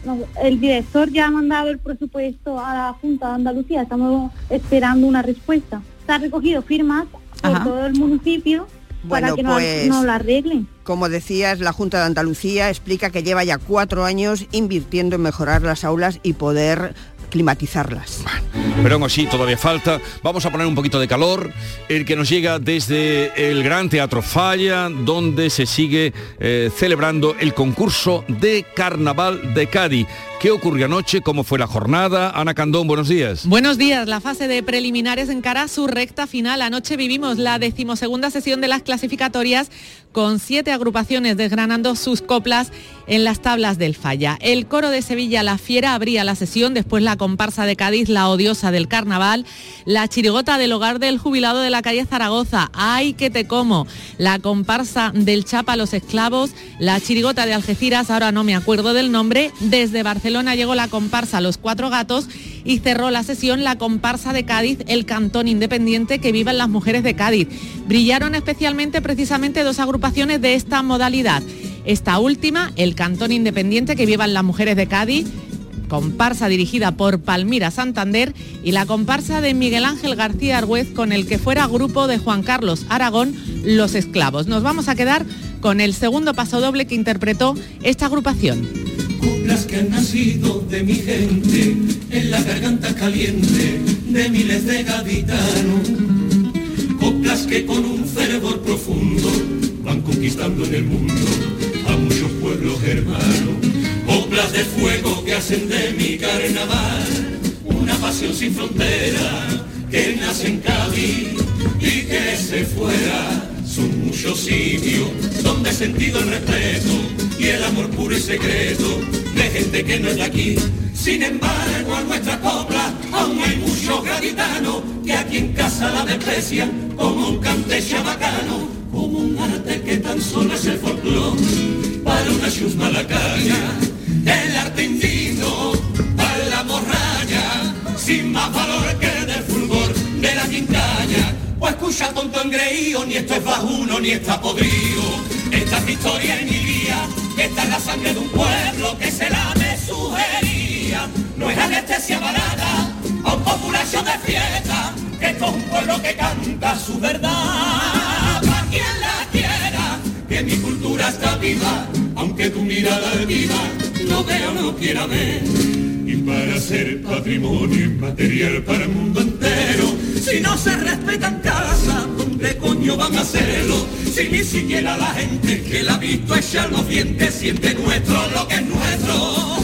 el director ya ha mandado el presupuesto a la Junta de Andalucía, estamos esperando una respuesta. Está recogido firmas por todo el municipio para que pues, no, la arreglen. Como decías, la Junta de Andalucía explica que lleva ya cuatro años invirtiendo en mejorar las aulas y poder climatizarlas. pero aún así todavía falta. Vamos a poner un poquito de calor, el que nos llega desde el Gran Teatro Falla, donde se sigue eh, celebrando el concurso de Carnaval de Cádiz. ¿Qué ocurrió anoche? ¿Cómo fue la jornada? Ana Candón, buenos días. Buenos días. La fase de preliminares encara su recta final. Anoche vivimos la decimosegunda sesión de las clasificatorias con siete agrupaciones desgranando sus coplas en las tablas del Falla. El coro de Sevilla La Fiera abría la sesión, después la comparsa de Cádiz La Odiosa del Carnaval, la chirigota del hogar del jubilado de la calle Zaragoza, ¡ay que te como! La comparsa del Chapa Los Esclavos, la chirigota de Algeciras, ahora no me acuerdo del nombre, desde Barcelona llegó la comparsa Los Cuatro Gatos y cerró la sesión la comparsa de Cádiz, el cantón independiente que vivan las mujeres de Cádiz. Brillaron especialmente precisamente dos agrupaciones de esta modalidad. Esta última, el cantón independiente que vivan las mujeres de Cádiz, comparsa dirigida por Palmira Santander y la comparsa de Miguel Ángel García Argüez con el que fuera grupo de Juan Carlos Aragón, Los Esclavos. Nos vamos a quedar con el segundo paso doble que interpretó esta agrupación coplas que han nacido de mi gente, en la garganta caliente de miles de gaditanos. Coplas que con un fervor profundo van conquistando en el mundo a muchos pueblos hermanos. Coplas de fuego que hacen de mi carnaval una pasión sin frontera que nace en Cádiz y que se fuera. Son muchos sitios donde he sentido el respeto y el amor puro y secreto de gente que no es de aquí Sin embargo, a nuestra copla aún hay muchos gaditanos que aquí en casa la desprecian como un cante chabacano, como un arte que tan solo es el folclore para una chusma la el arte indigno para la morralla, sin más valor que el del fulgor de la quincalla. Pues escucha tonto engreído, ni esto es bajuno, ni está podrido. Esta es mi historia y mi vida, esta es la sangre de un pueblo que se la me sugería. No es anestesia barata, o populación de fiesta, que esto es un pueblo que canta su verdad. Para quien la quiera, que mi cultura está viva, aunque tu mirada viva no veo, no quiera ver. Y para ser patrimonio inmaterial para el mundo entero, si no se respetan casa, ¿dónde coño van a hacerlo? Si ni siquiera la gente que la ha visto echar los dientes siente nuestro lo que es nuestro.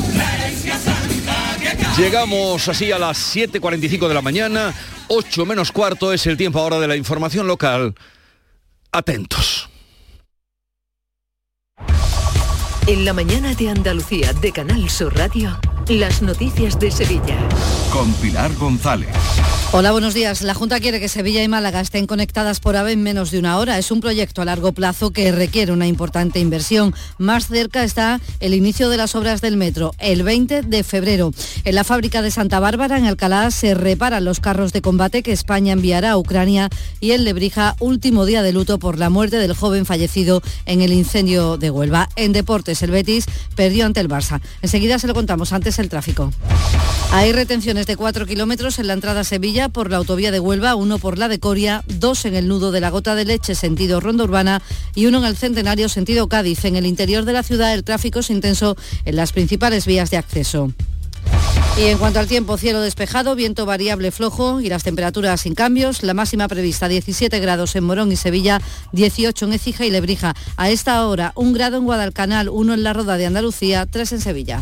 Llegamos así a las 7.45 de la mañana, 8 menos cuarto es el tiempo ahora de la información local. Atentos. En la mañana de Andalucía de Canal Sur Radio, las noticias de Sevilla. Con Pilar González. Hola, buenos días. La Junta quiere que Sevilla y Málaga estén conectadas por AVE en menos de una hora. Es un proyecto a largo plazo que requiere una importante inversión. Más cerca está el inicio de las obras del metro, el 20 de febrero. En la fábrica de Santa Bárbara, en Alcalá, se reparan los carros de combate que España enviará a Ucrania y en Lebrija, último día de luto por la muerte del joven fallecido en el incendio de Huelva. En deportes, el Betis perdió ante el Barça. Enseguida se lo contamos, antes el tráfico. Hay retenciones de 4 kilómetros en la entrada a Sevilla por la autovía de Huelva, uno por la de Coria, dos en el nudo de la Gota de Leche sentido Ronda Urbana y uno en el Centenario sentido Cádiz. En el interior de la ciudad el tráfico es intenso en las principales vías de acceso. Y en cuanto al tiempo, cielo despejado, viento variable flojo y las temperaturas sin cambios. La máxima prevista 17 grados en Morón y Sevilla, 18 en Écija y Lebrija. A esta hora, un grado en Guadalcanal, uno en la Roda de Andalucía, tres en Sevilla.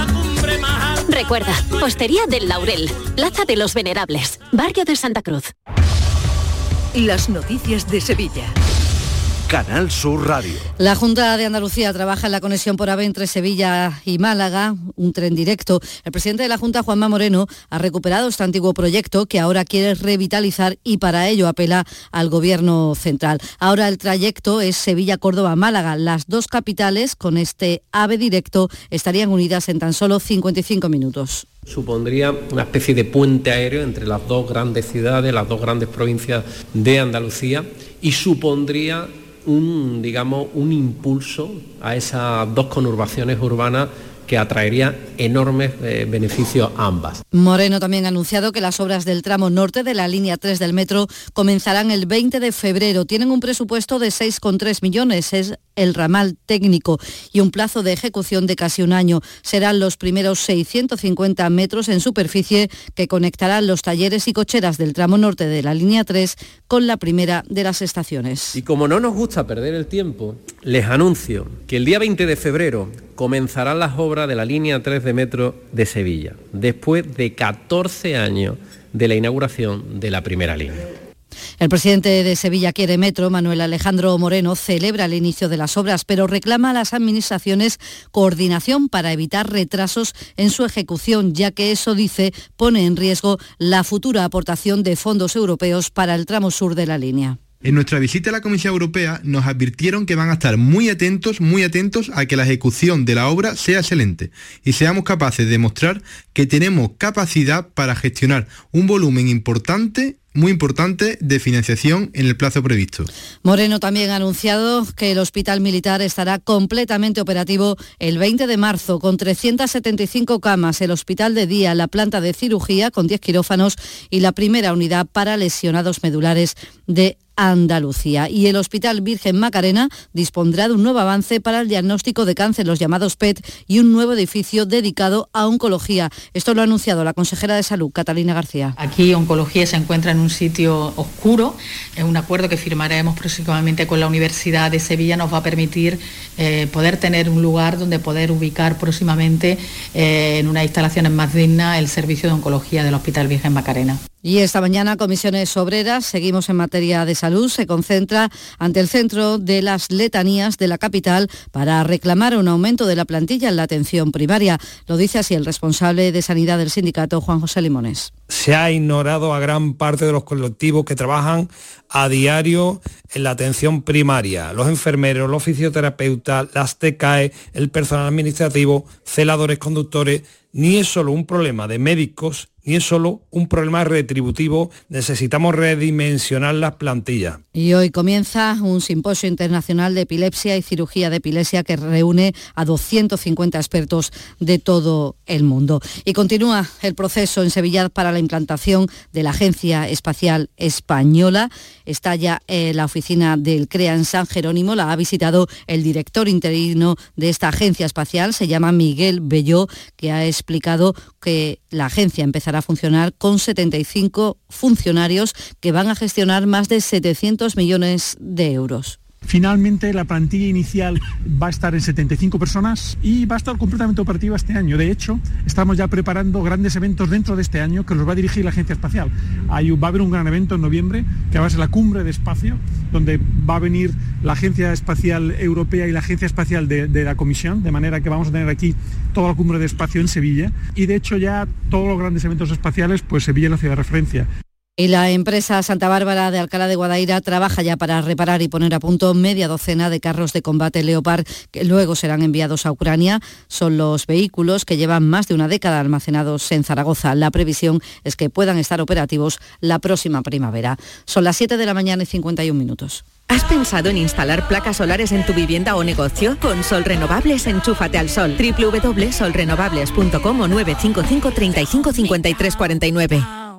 Recuerda, Hostería del Laurel, Plaza de los Venerables, Barrio de Santa Cruz. Las noticias de Sevilla. Canal Sur Radio. La Junta de Andalucía trabaja en la conexión por AVE entre Sevilla y Málaga, un tren directo. El presidente de la Junta, Juanma Moreno, ha recuperado este antiguo proyecto que ahora quiere revitalizar y para ello apela al Gobierno central. Ahora el trayecto es Sevilla-Córdoba-Málaga. Las dos capitales con este AVE directo estarían unidas en tan solo 55 minutos. Supondría una especie de puente aéreo entre las dos grandes ciudades, las dos grandes provincias de Andalucía y supondría un, digamos, un impulso a esas dos conurbaciones urbanas que atraería enormes eh, beneficios a ambas. Moreno también ha anunciado que las obras del tramo norte de la línea 3 del metro comenzarán el 20 de febrero. Tienen un presupuesto de 6,3 millones. Es el ramal técnico y un plazo de ejecución de casi un año. Serán los primeros 650 metros en superficie que conectarán los talleres y cocheras del tramo norte de la línea 3 con la primera de las estaciones. Y como no nos gusta perder el tiempo, les anuncio que el día 20 de febrero comenzarán las obras de la línea 3 de metro de Sevilla, después de 14 años de la inauguración de la primera línea. El presidente de Sevilla Quiere Metro, Manuel Alejandro Moreno, celebra el inicio de las obras, pero reclama a las administraciones coordinación para evitar retrasos en su ejecución, ya que eso, dice, pone en riesgo la futura aportación de fondos europeos para el tramo sur de la línea. En nuestra visita a la Comisión Europea nos advirtieron que van a estar muy atentos, muy atentos a que la ejecución de la obra sea excelente y seamos capaces de demostrar que tenemos capacidad para gestionar un volumen importante muy importante de financiación en el plazo previsto. Moreno también ha anunciado que el Hospital Militar estará completamente operativo el 20 de marzo con 375 camas, el Hospital de Día, la planta de cirugía con 10 quirófanos y la primera unidad para lesionados medulares de Andalucía. Y el Hospital Virgen Macarena dispondrá de un nuevo avance para el diagnóstico de cáncer, los llamados PET, y un nuevo edificio dedicado a oncología. Esto lo ha anunciado la consejera de Salud, Catalina García. Aquí oncología se encuentra en un sitio oscuro. Es un acuerdo que firmaremos próximamente con la Universidad de Sevilla. Nos va a permitir eh, poder tener un lugar donde poder ubicar próximamente eh, en unas instalaciones más dignas el servicio de oncología del Hospital Virgen Macarena. Y esta mañana Comisiones Obreras, seguimos en materia de salud, se concentra ante el centro de las letanías de la capital para reclamar un aumento de la plantilla en la atención primaria. Lo dice así el responsable de sanidad del sindicato, Juan José Limones. Se ha ignorado a gran parte de los colectivos que trabajan a diario en la atención primaria, los enfermeros, los fisioterapeutas, las TCAE, el personal administrativo, celadores, conductores, ni es solo un problema de médicos, ni es solo un problema retributivo, necesitamos redimensionar las plantillas. Y hoy comienza un simposio internacional de epilepsia y cirugía de epilepsia que reúne a 250 expertos de todo el mundo. Y continúa el proceso en Sevilla para la implantación de la Agencia Espacial Española. Está ya la oficina del CREA en San Jerónimo, la ha visitado el director interino de esta agencia espacial, se llama Miguel Belló, que ha explicado que la agencia empezará a funcionar con 75 funcionarios que van a gestionar más de 700 millones de euros. Finalmente, la plantilla inicial va a estar en 75 personas y va a estar completamente operativa este año. De hecho, estamos ya preparando grandes eventos dentro de este año que los va a dirigir la Agencia Espacial. Va a haber un gran evento en noviembre que va a ser la cumbre de espacio, donde va a venir la Agencia Espacial Europea y la Agencia Espacial de, de la Comisión, de manera que vamos a tener aquí toda la cumbre de espacio en Sevilla. Y de hecho ya todos los grandes eventos espaciales, pues Sevilla es la ciudad de referencia. Y la empresa Santa Bárbara de Alcalá de Guadaira trabaja ya para reparar y poner a punto media docena de carros de combate Leopard que luego serán enviados a Ucrania. Son los vehículos que llevan más de una década almacenados en Zaragoza. La previsión es que puedan estar operativos la próxima primavera. Son las 7 de la mañana y 51 minutos. ¿Has pensado en instalar placas solares en tu vivienda o negocio? Con Sol Renovables, enchúfate al sol. www.solrenovables.com o 955 35 53 49.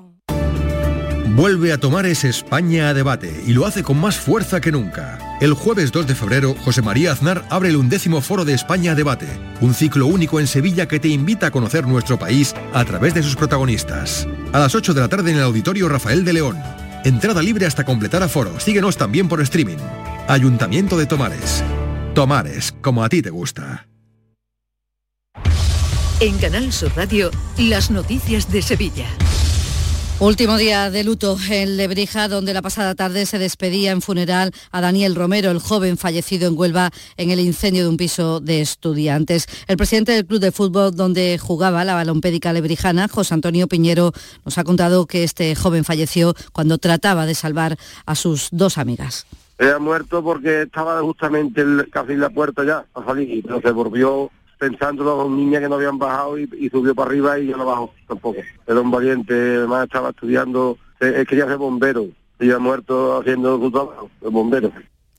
Vuelve a tomar ese España a debate y lo hace con más fuerza que nunca. El jueves 2 de febrero, José María Aznar abre el undécimo foro de España a debate, un ciclo único en Sevilla que te invita a conocer nuestro país a través de sus protagonistas. A las 8 de la tarde en el Auditorio Rafael de León. Entrada libre hasta completar aforo. Síguenos también por streaming. Ayuntamiento de Tomares. Tomares, como a ti te gusta. En Canal Sur Radio, las noticias de Sevilla. Último día de luto en Lebrija, donde la pasada tarde se despedía en funeral a Daniel Romero, el joven fallecido en Huelva en el incendio de un piso de estudiantes. El presidente del club de fútbol donde jugaba la balompédica lebrijana, José Antonio Piñero, nos ha contado que este joven falleció cuando trataba de salvar a sus dos amigas. Ha muerto porque estaba justamente el, casi en la puerta ya a salir, pero se volvió pensando las dos niñas que no habían bajado y, subió para arriba y yo no bajó tampoco. Era un valiente, además estaba estudiando, eh, él quería ser bombero, y ha muerto haciendo su trabajo, de bombero.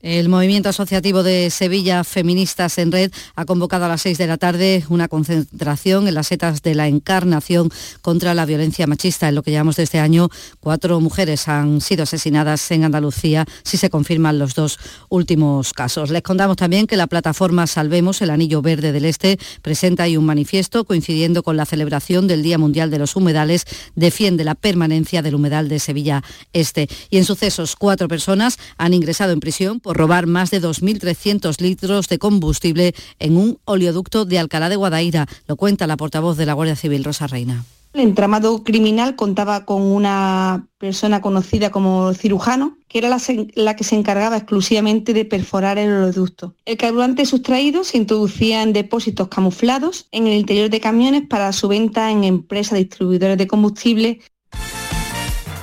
El movimiento asociativo de Sevilla Feministas en Red ha convocado a las seis de la tarde una concentración en las setas de la encarnación contra la violencia machista. En lo que llevamos de este año, cuatro mujeres han sido asesinadas en Andalucía si se confirman los dos últimos casos. Les contamos también que la plataforma Salvemos el Anillo Verde del Este presenta ahí un manifiesto coincidiendo con la celebración del Día Mundial de los Humedales, defiende la permanencia del humedal de Sevilla Este. Y en sucesos, cuatro personas han ingresado en prisión por robar más de 2.300 litros de combustible en un oleoducto de Alcalá de Guadaira. Lo cuenta la portavoz de la Guardia Civil, Rosa Reina. El entramado criminal contaba con una persona conocida como cirujano, que era la, la, que se encargaba exclusivamente de perforar el oleoducto. El carburante sustraído se introducía en depósitos camuflados en el interior de camiones para su venta en empresas distribuidoras de combustible.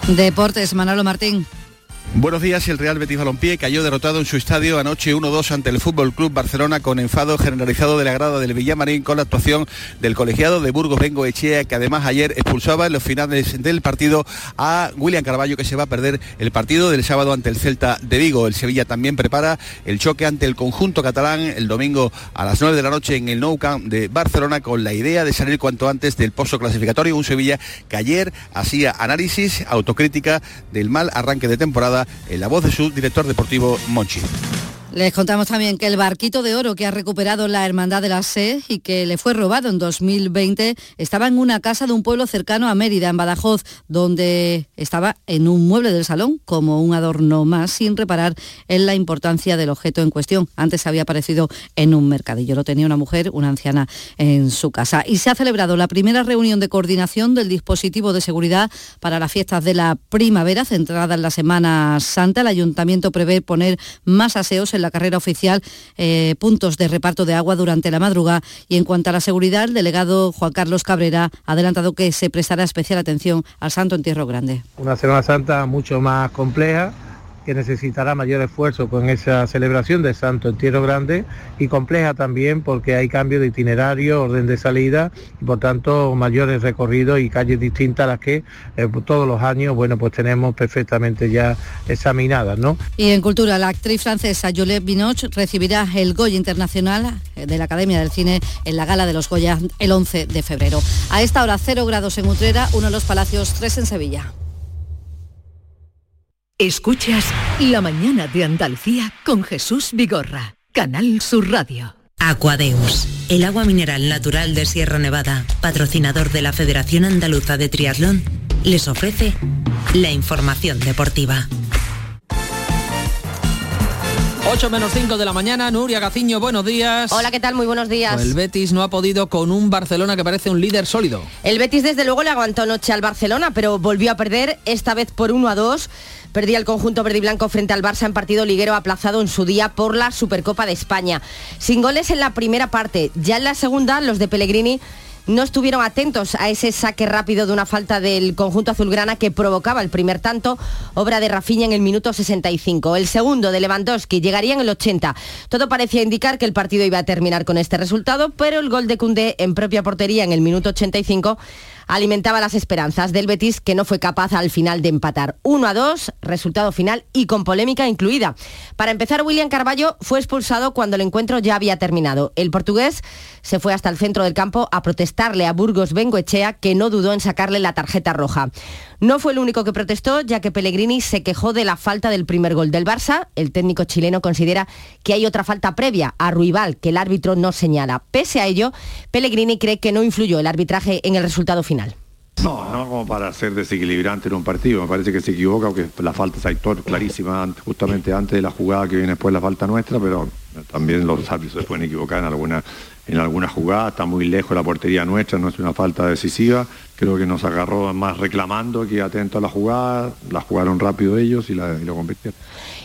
Deportes, Manolo Martín. Buenos días, el Real Betis Balompié cayó derrotado en su estadio anoche 1-2 ante el Fútbol Club Barcelona con enfado generalizado de la grada del Villamarín con la actuación del colegiado de Burgos Bengo Echea que además ayer expulsaba en los finales del partido a William Carballo que se va a perder el partido del sábado ante el Celta de Vigo. El Sevilla también prepara el choque ante el conjunto catalán el domingo a las 9 de la noche en el Nou Camp de Barcelona con la idea de salir cuanto antes del pozo clasificatorio. Un Sevilla que ayer hacía análisis, autocrítica del mal arranque de temporada temporada en la voz de su director deportivo Monchi. Les contamos también que el barquito de oro que ha recuperado la Hermandad de la SE y que le fue robado en 2020 estaba en una casa de un pueblo cercano a Mérida, en Badajoz, donde estaba en un mueble del salón como un adorno más, sin reparar en la importancia del objeto en cuestión. Antes había aparecido en un mercadillo. Lo tenía una mujer, una anciana, en su casa. Y se ha celebrado la primera reunión de coordinación del dispositivo de seguridad para las fiestas de la primavera, centrada en la Semana Santa. El ayuntamiento prevé poner más aseos en la carrera oficial eh, puntos de reparto de agua durante la madrugada y en cuanto a la seguridad, el delegado Juan Carlos Cabrera ha adelantado que se prestará especial atención al Santo Entierro Grande. Una Semana Santa mucho más compleja que necesitará mayor esfuerzo con esa celebración del Santo Entierro Grande y compleja también porque hay cambio de itinerario, orden de salida y por tanto mayores recorridos y calles distintas a las que eh, todos los años bueno pues tenemos perfectamente ya examinadas. ¿no? Y en cultura, la actriz francesa Juliette Binoche recibirá el Goya Internacional eh, de la Academia del Cine en la Gala de los Goya el 11 de febrero. A esta hora 0 grados en Utrera, uno de los Palacios, 3 en Sevilla. Escuchas La mañana de Andalucía con Jesús Vigorra, Canal Sur Radio. Aquadeus, el agua mineral natural de Sierra Nevada, patrocinador de la Federación Andaluza de Triatlón, les ofrece la información deportiva. 8 menos 5 de la mañana, Nuria Gaciño, buenos días. Hola, ¿qué tal? Muy buenos días. Pues el Betis no ha podido con un Barcelona que parece un líder sólido. El Betis desde luego le aguantó noche al Barcelona, pero volvió a perder, esta vez por 1 a 2. Perdía el conjunto verde y blanco frente al Barça en partido liguero aplazado en su día por la Supercopa de España. Sin goles en la primera parte, ya en la segunda los de Pellegrini no estuvieron atentos a ese saque rápido de una falta del conjunto azulgrana que provocaba el primer tanto, obra de Rafinha en el minuto 65. El segundo de Lewandowski llegaría en el 80. Todo parecía indicar que el partido iba a terminar con este resultado, pero el gol de Cundé en propia portería en el minuto 85 alimentaba las esperanzas del Betis que no fue capaz al final de empatar. 1 a 2, resultado final y con polémica incluida. Para empezar, William Carballo fue expulsado cuando el encuentro ya había terminado. El portugués se fue hasta el centro del campo a protestarle a Burgos Bengoechea que no dudó en sacarle la tarjeta roja. No fue el único que protestó, ya que Pellegrini se quejó de la falta del primer gol del Barça. El técnico chileno considera que hay otra falta previa a Ruibal que el árbitro no señala. Pese a ello, Pellegrini cree que no influyó el arbitraje en el resultado final. No, no como para ser desequilibrante en un partido. Me parece que se equivoca porque la falta es actor clarísima justamente antes de la jugada que viene después la falta nuestra, pero también los árbitros se pueden equivocar en alguna en alguna jugada, está muy lejos la portería nuestra, no es una falta decisiva, creo que nos agarró más reclamando que atento a la jugada, la jugaron rápido ellos y, la, y lo convirtieron.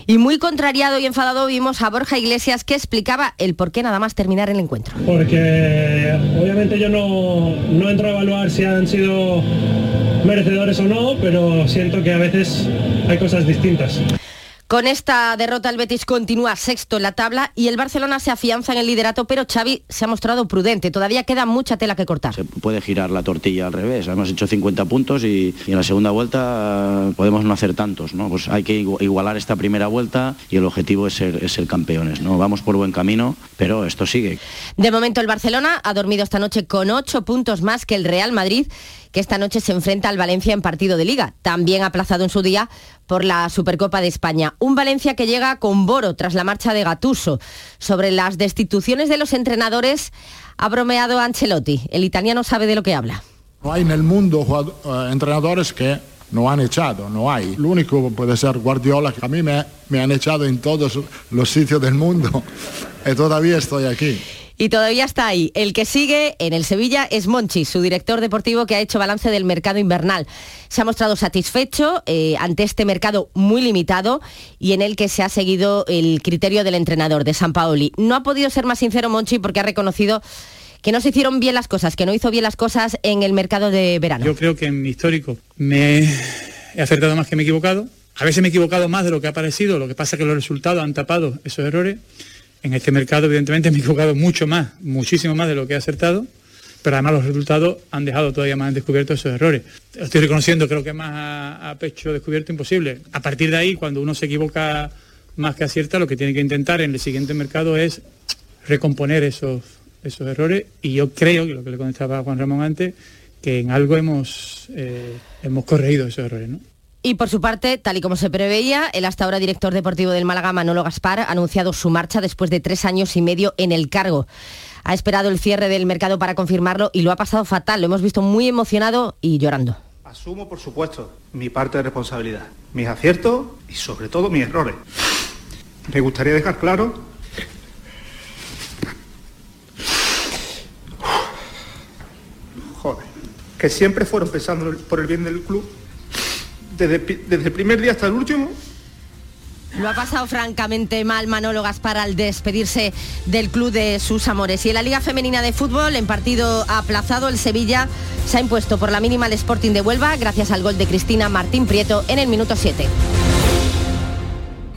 Y muy contrariado y enfadado vimos a Borja Iglesias que explicaba el por qué nada más terminar el encuentro. Porque obviamente yo no, no entro a evaluar si han sido merecedores o no, pero siento que a veces hay cosas distintas. Con esta derrota el Betis continúa sexto en la tabla y el Barcelona se afianza en el liderato, pero Xavi se ha mostrado prudente. Todavía queda mucha tela que cortar. Se puede girar la tortilla al revés. Hemos hecho 50 puntos y, y en la segunda vuelta podemos no hacer tantos. ¿no? Pues hay que igualar esta primera vuelta y el objetivo es ser, es ser campeones. ¿no? Vamos por buen camino, pero esto sigue. De momento el Barcelona ha dormido esta noche con 8 puntos más que el Real Madrid que esta noche se enfrenta al Valencia en partido de liga, también aplazado en su día por la Supercopa de España. Un Valencia que llega con Boro tras la marcha de Gatuso. Sobre las destituciones de los entrenadores ha bromeado Ancelotti. El italiano sabe de lo que habla. No hay en el mundo uh, entrenadores que no han echado, no hay. Lo único puede ser Guardiola, que a mí me, me han echado en todos los sitios del mundo y todavía estoy aquí. Y todavía está ahí. El que sigue en el Sevilla es Monchi, su director deportivo que ha hecho balance del mercado invernal. Se ha mostrado satisfecho eh, ante este mercado muy limitado y en el que se ha seguido el criterio del entrenador de San Paoli. No ha podido ser más sincero Monchi porque ha reconocido que no se hicieron bien las cosas, que no hizo bien las cosas en el mercado de verano. Yo creo que en mi histórico me he acertado más que me he equivocado. A veces me he equivocado más de lo que ha parecido, lo que pasa es que los resultados han tapado esos errores. En este mercado, evidentemente, me he equivocado mucho más, muchísimo más de lo que he acertado, pero además los resultados han dejado todavía más descubierto esos errores. Estoy reconociendo, creo que más a, pecho descubierto imposible. A partir de ahí, cuando uno se equivoca más que acierta, lo que tiene que intentar en el siguiente mercado es recomponer esos, esos errores y yo creo, lo que le contestaba Juan Ramón antes, que en algo hemos, eh, hemos corregido esos errores. ¿no? Y por su parte, tal y como se preveía, el hasta ahora director deportivo del Málaga, Manolo Gaspar, ha anunciado su marcha después de tres años y medio en el cargo. Ha esperado el cierre del mercado para confirmarlo y lo ha pasado fatal. Lo hemos visto muy emocionado y llorando. Asumo, por supuesto, mi parte de responsabilidad, mis aciertos y sobre todo mis errores. Me gustaría dejar claro joder, que siempre fueron pensando por el bien del club, desde, el primer día hasta el último, lo ha pasado francamente mal Manolo Gaspar al despedirse del club de sus amores. Y en la Liga Femenina de Fútbol, en partido aplazado, el Sevilla se ha impuesto por la mínima al Sporting de Huelva gracias al gol de Cristina Martín Prieto en el minuto 7.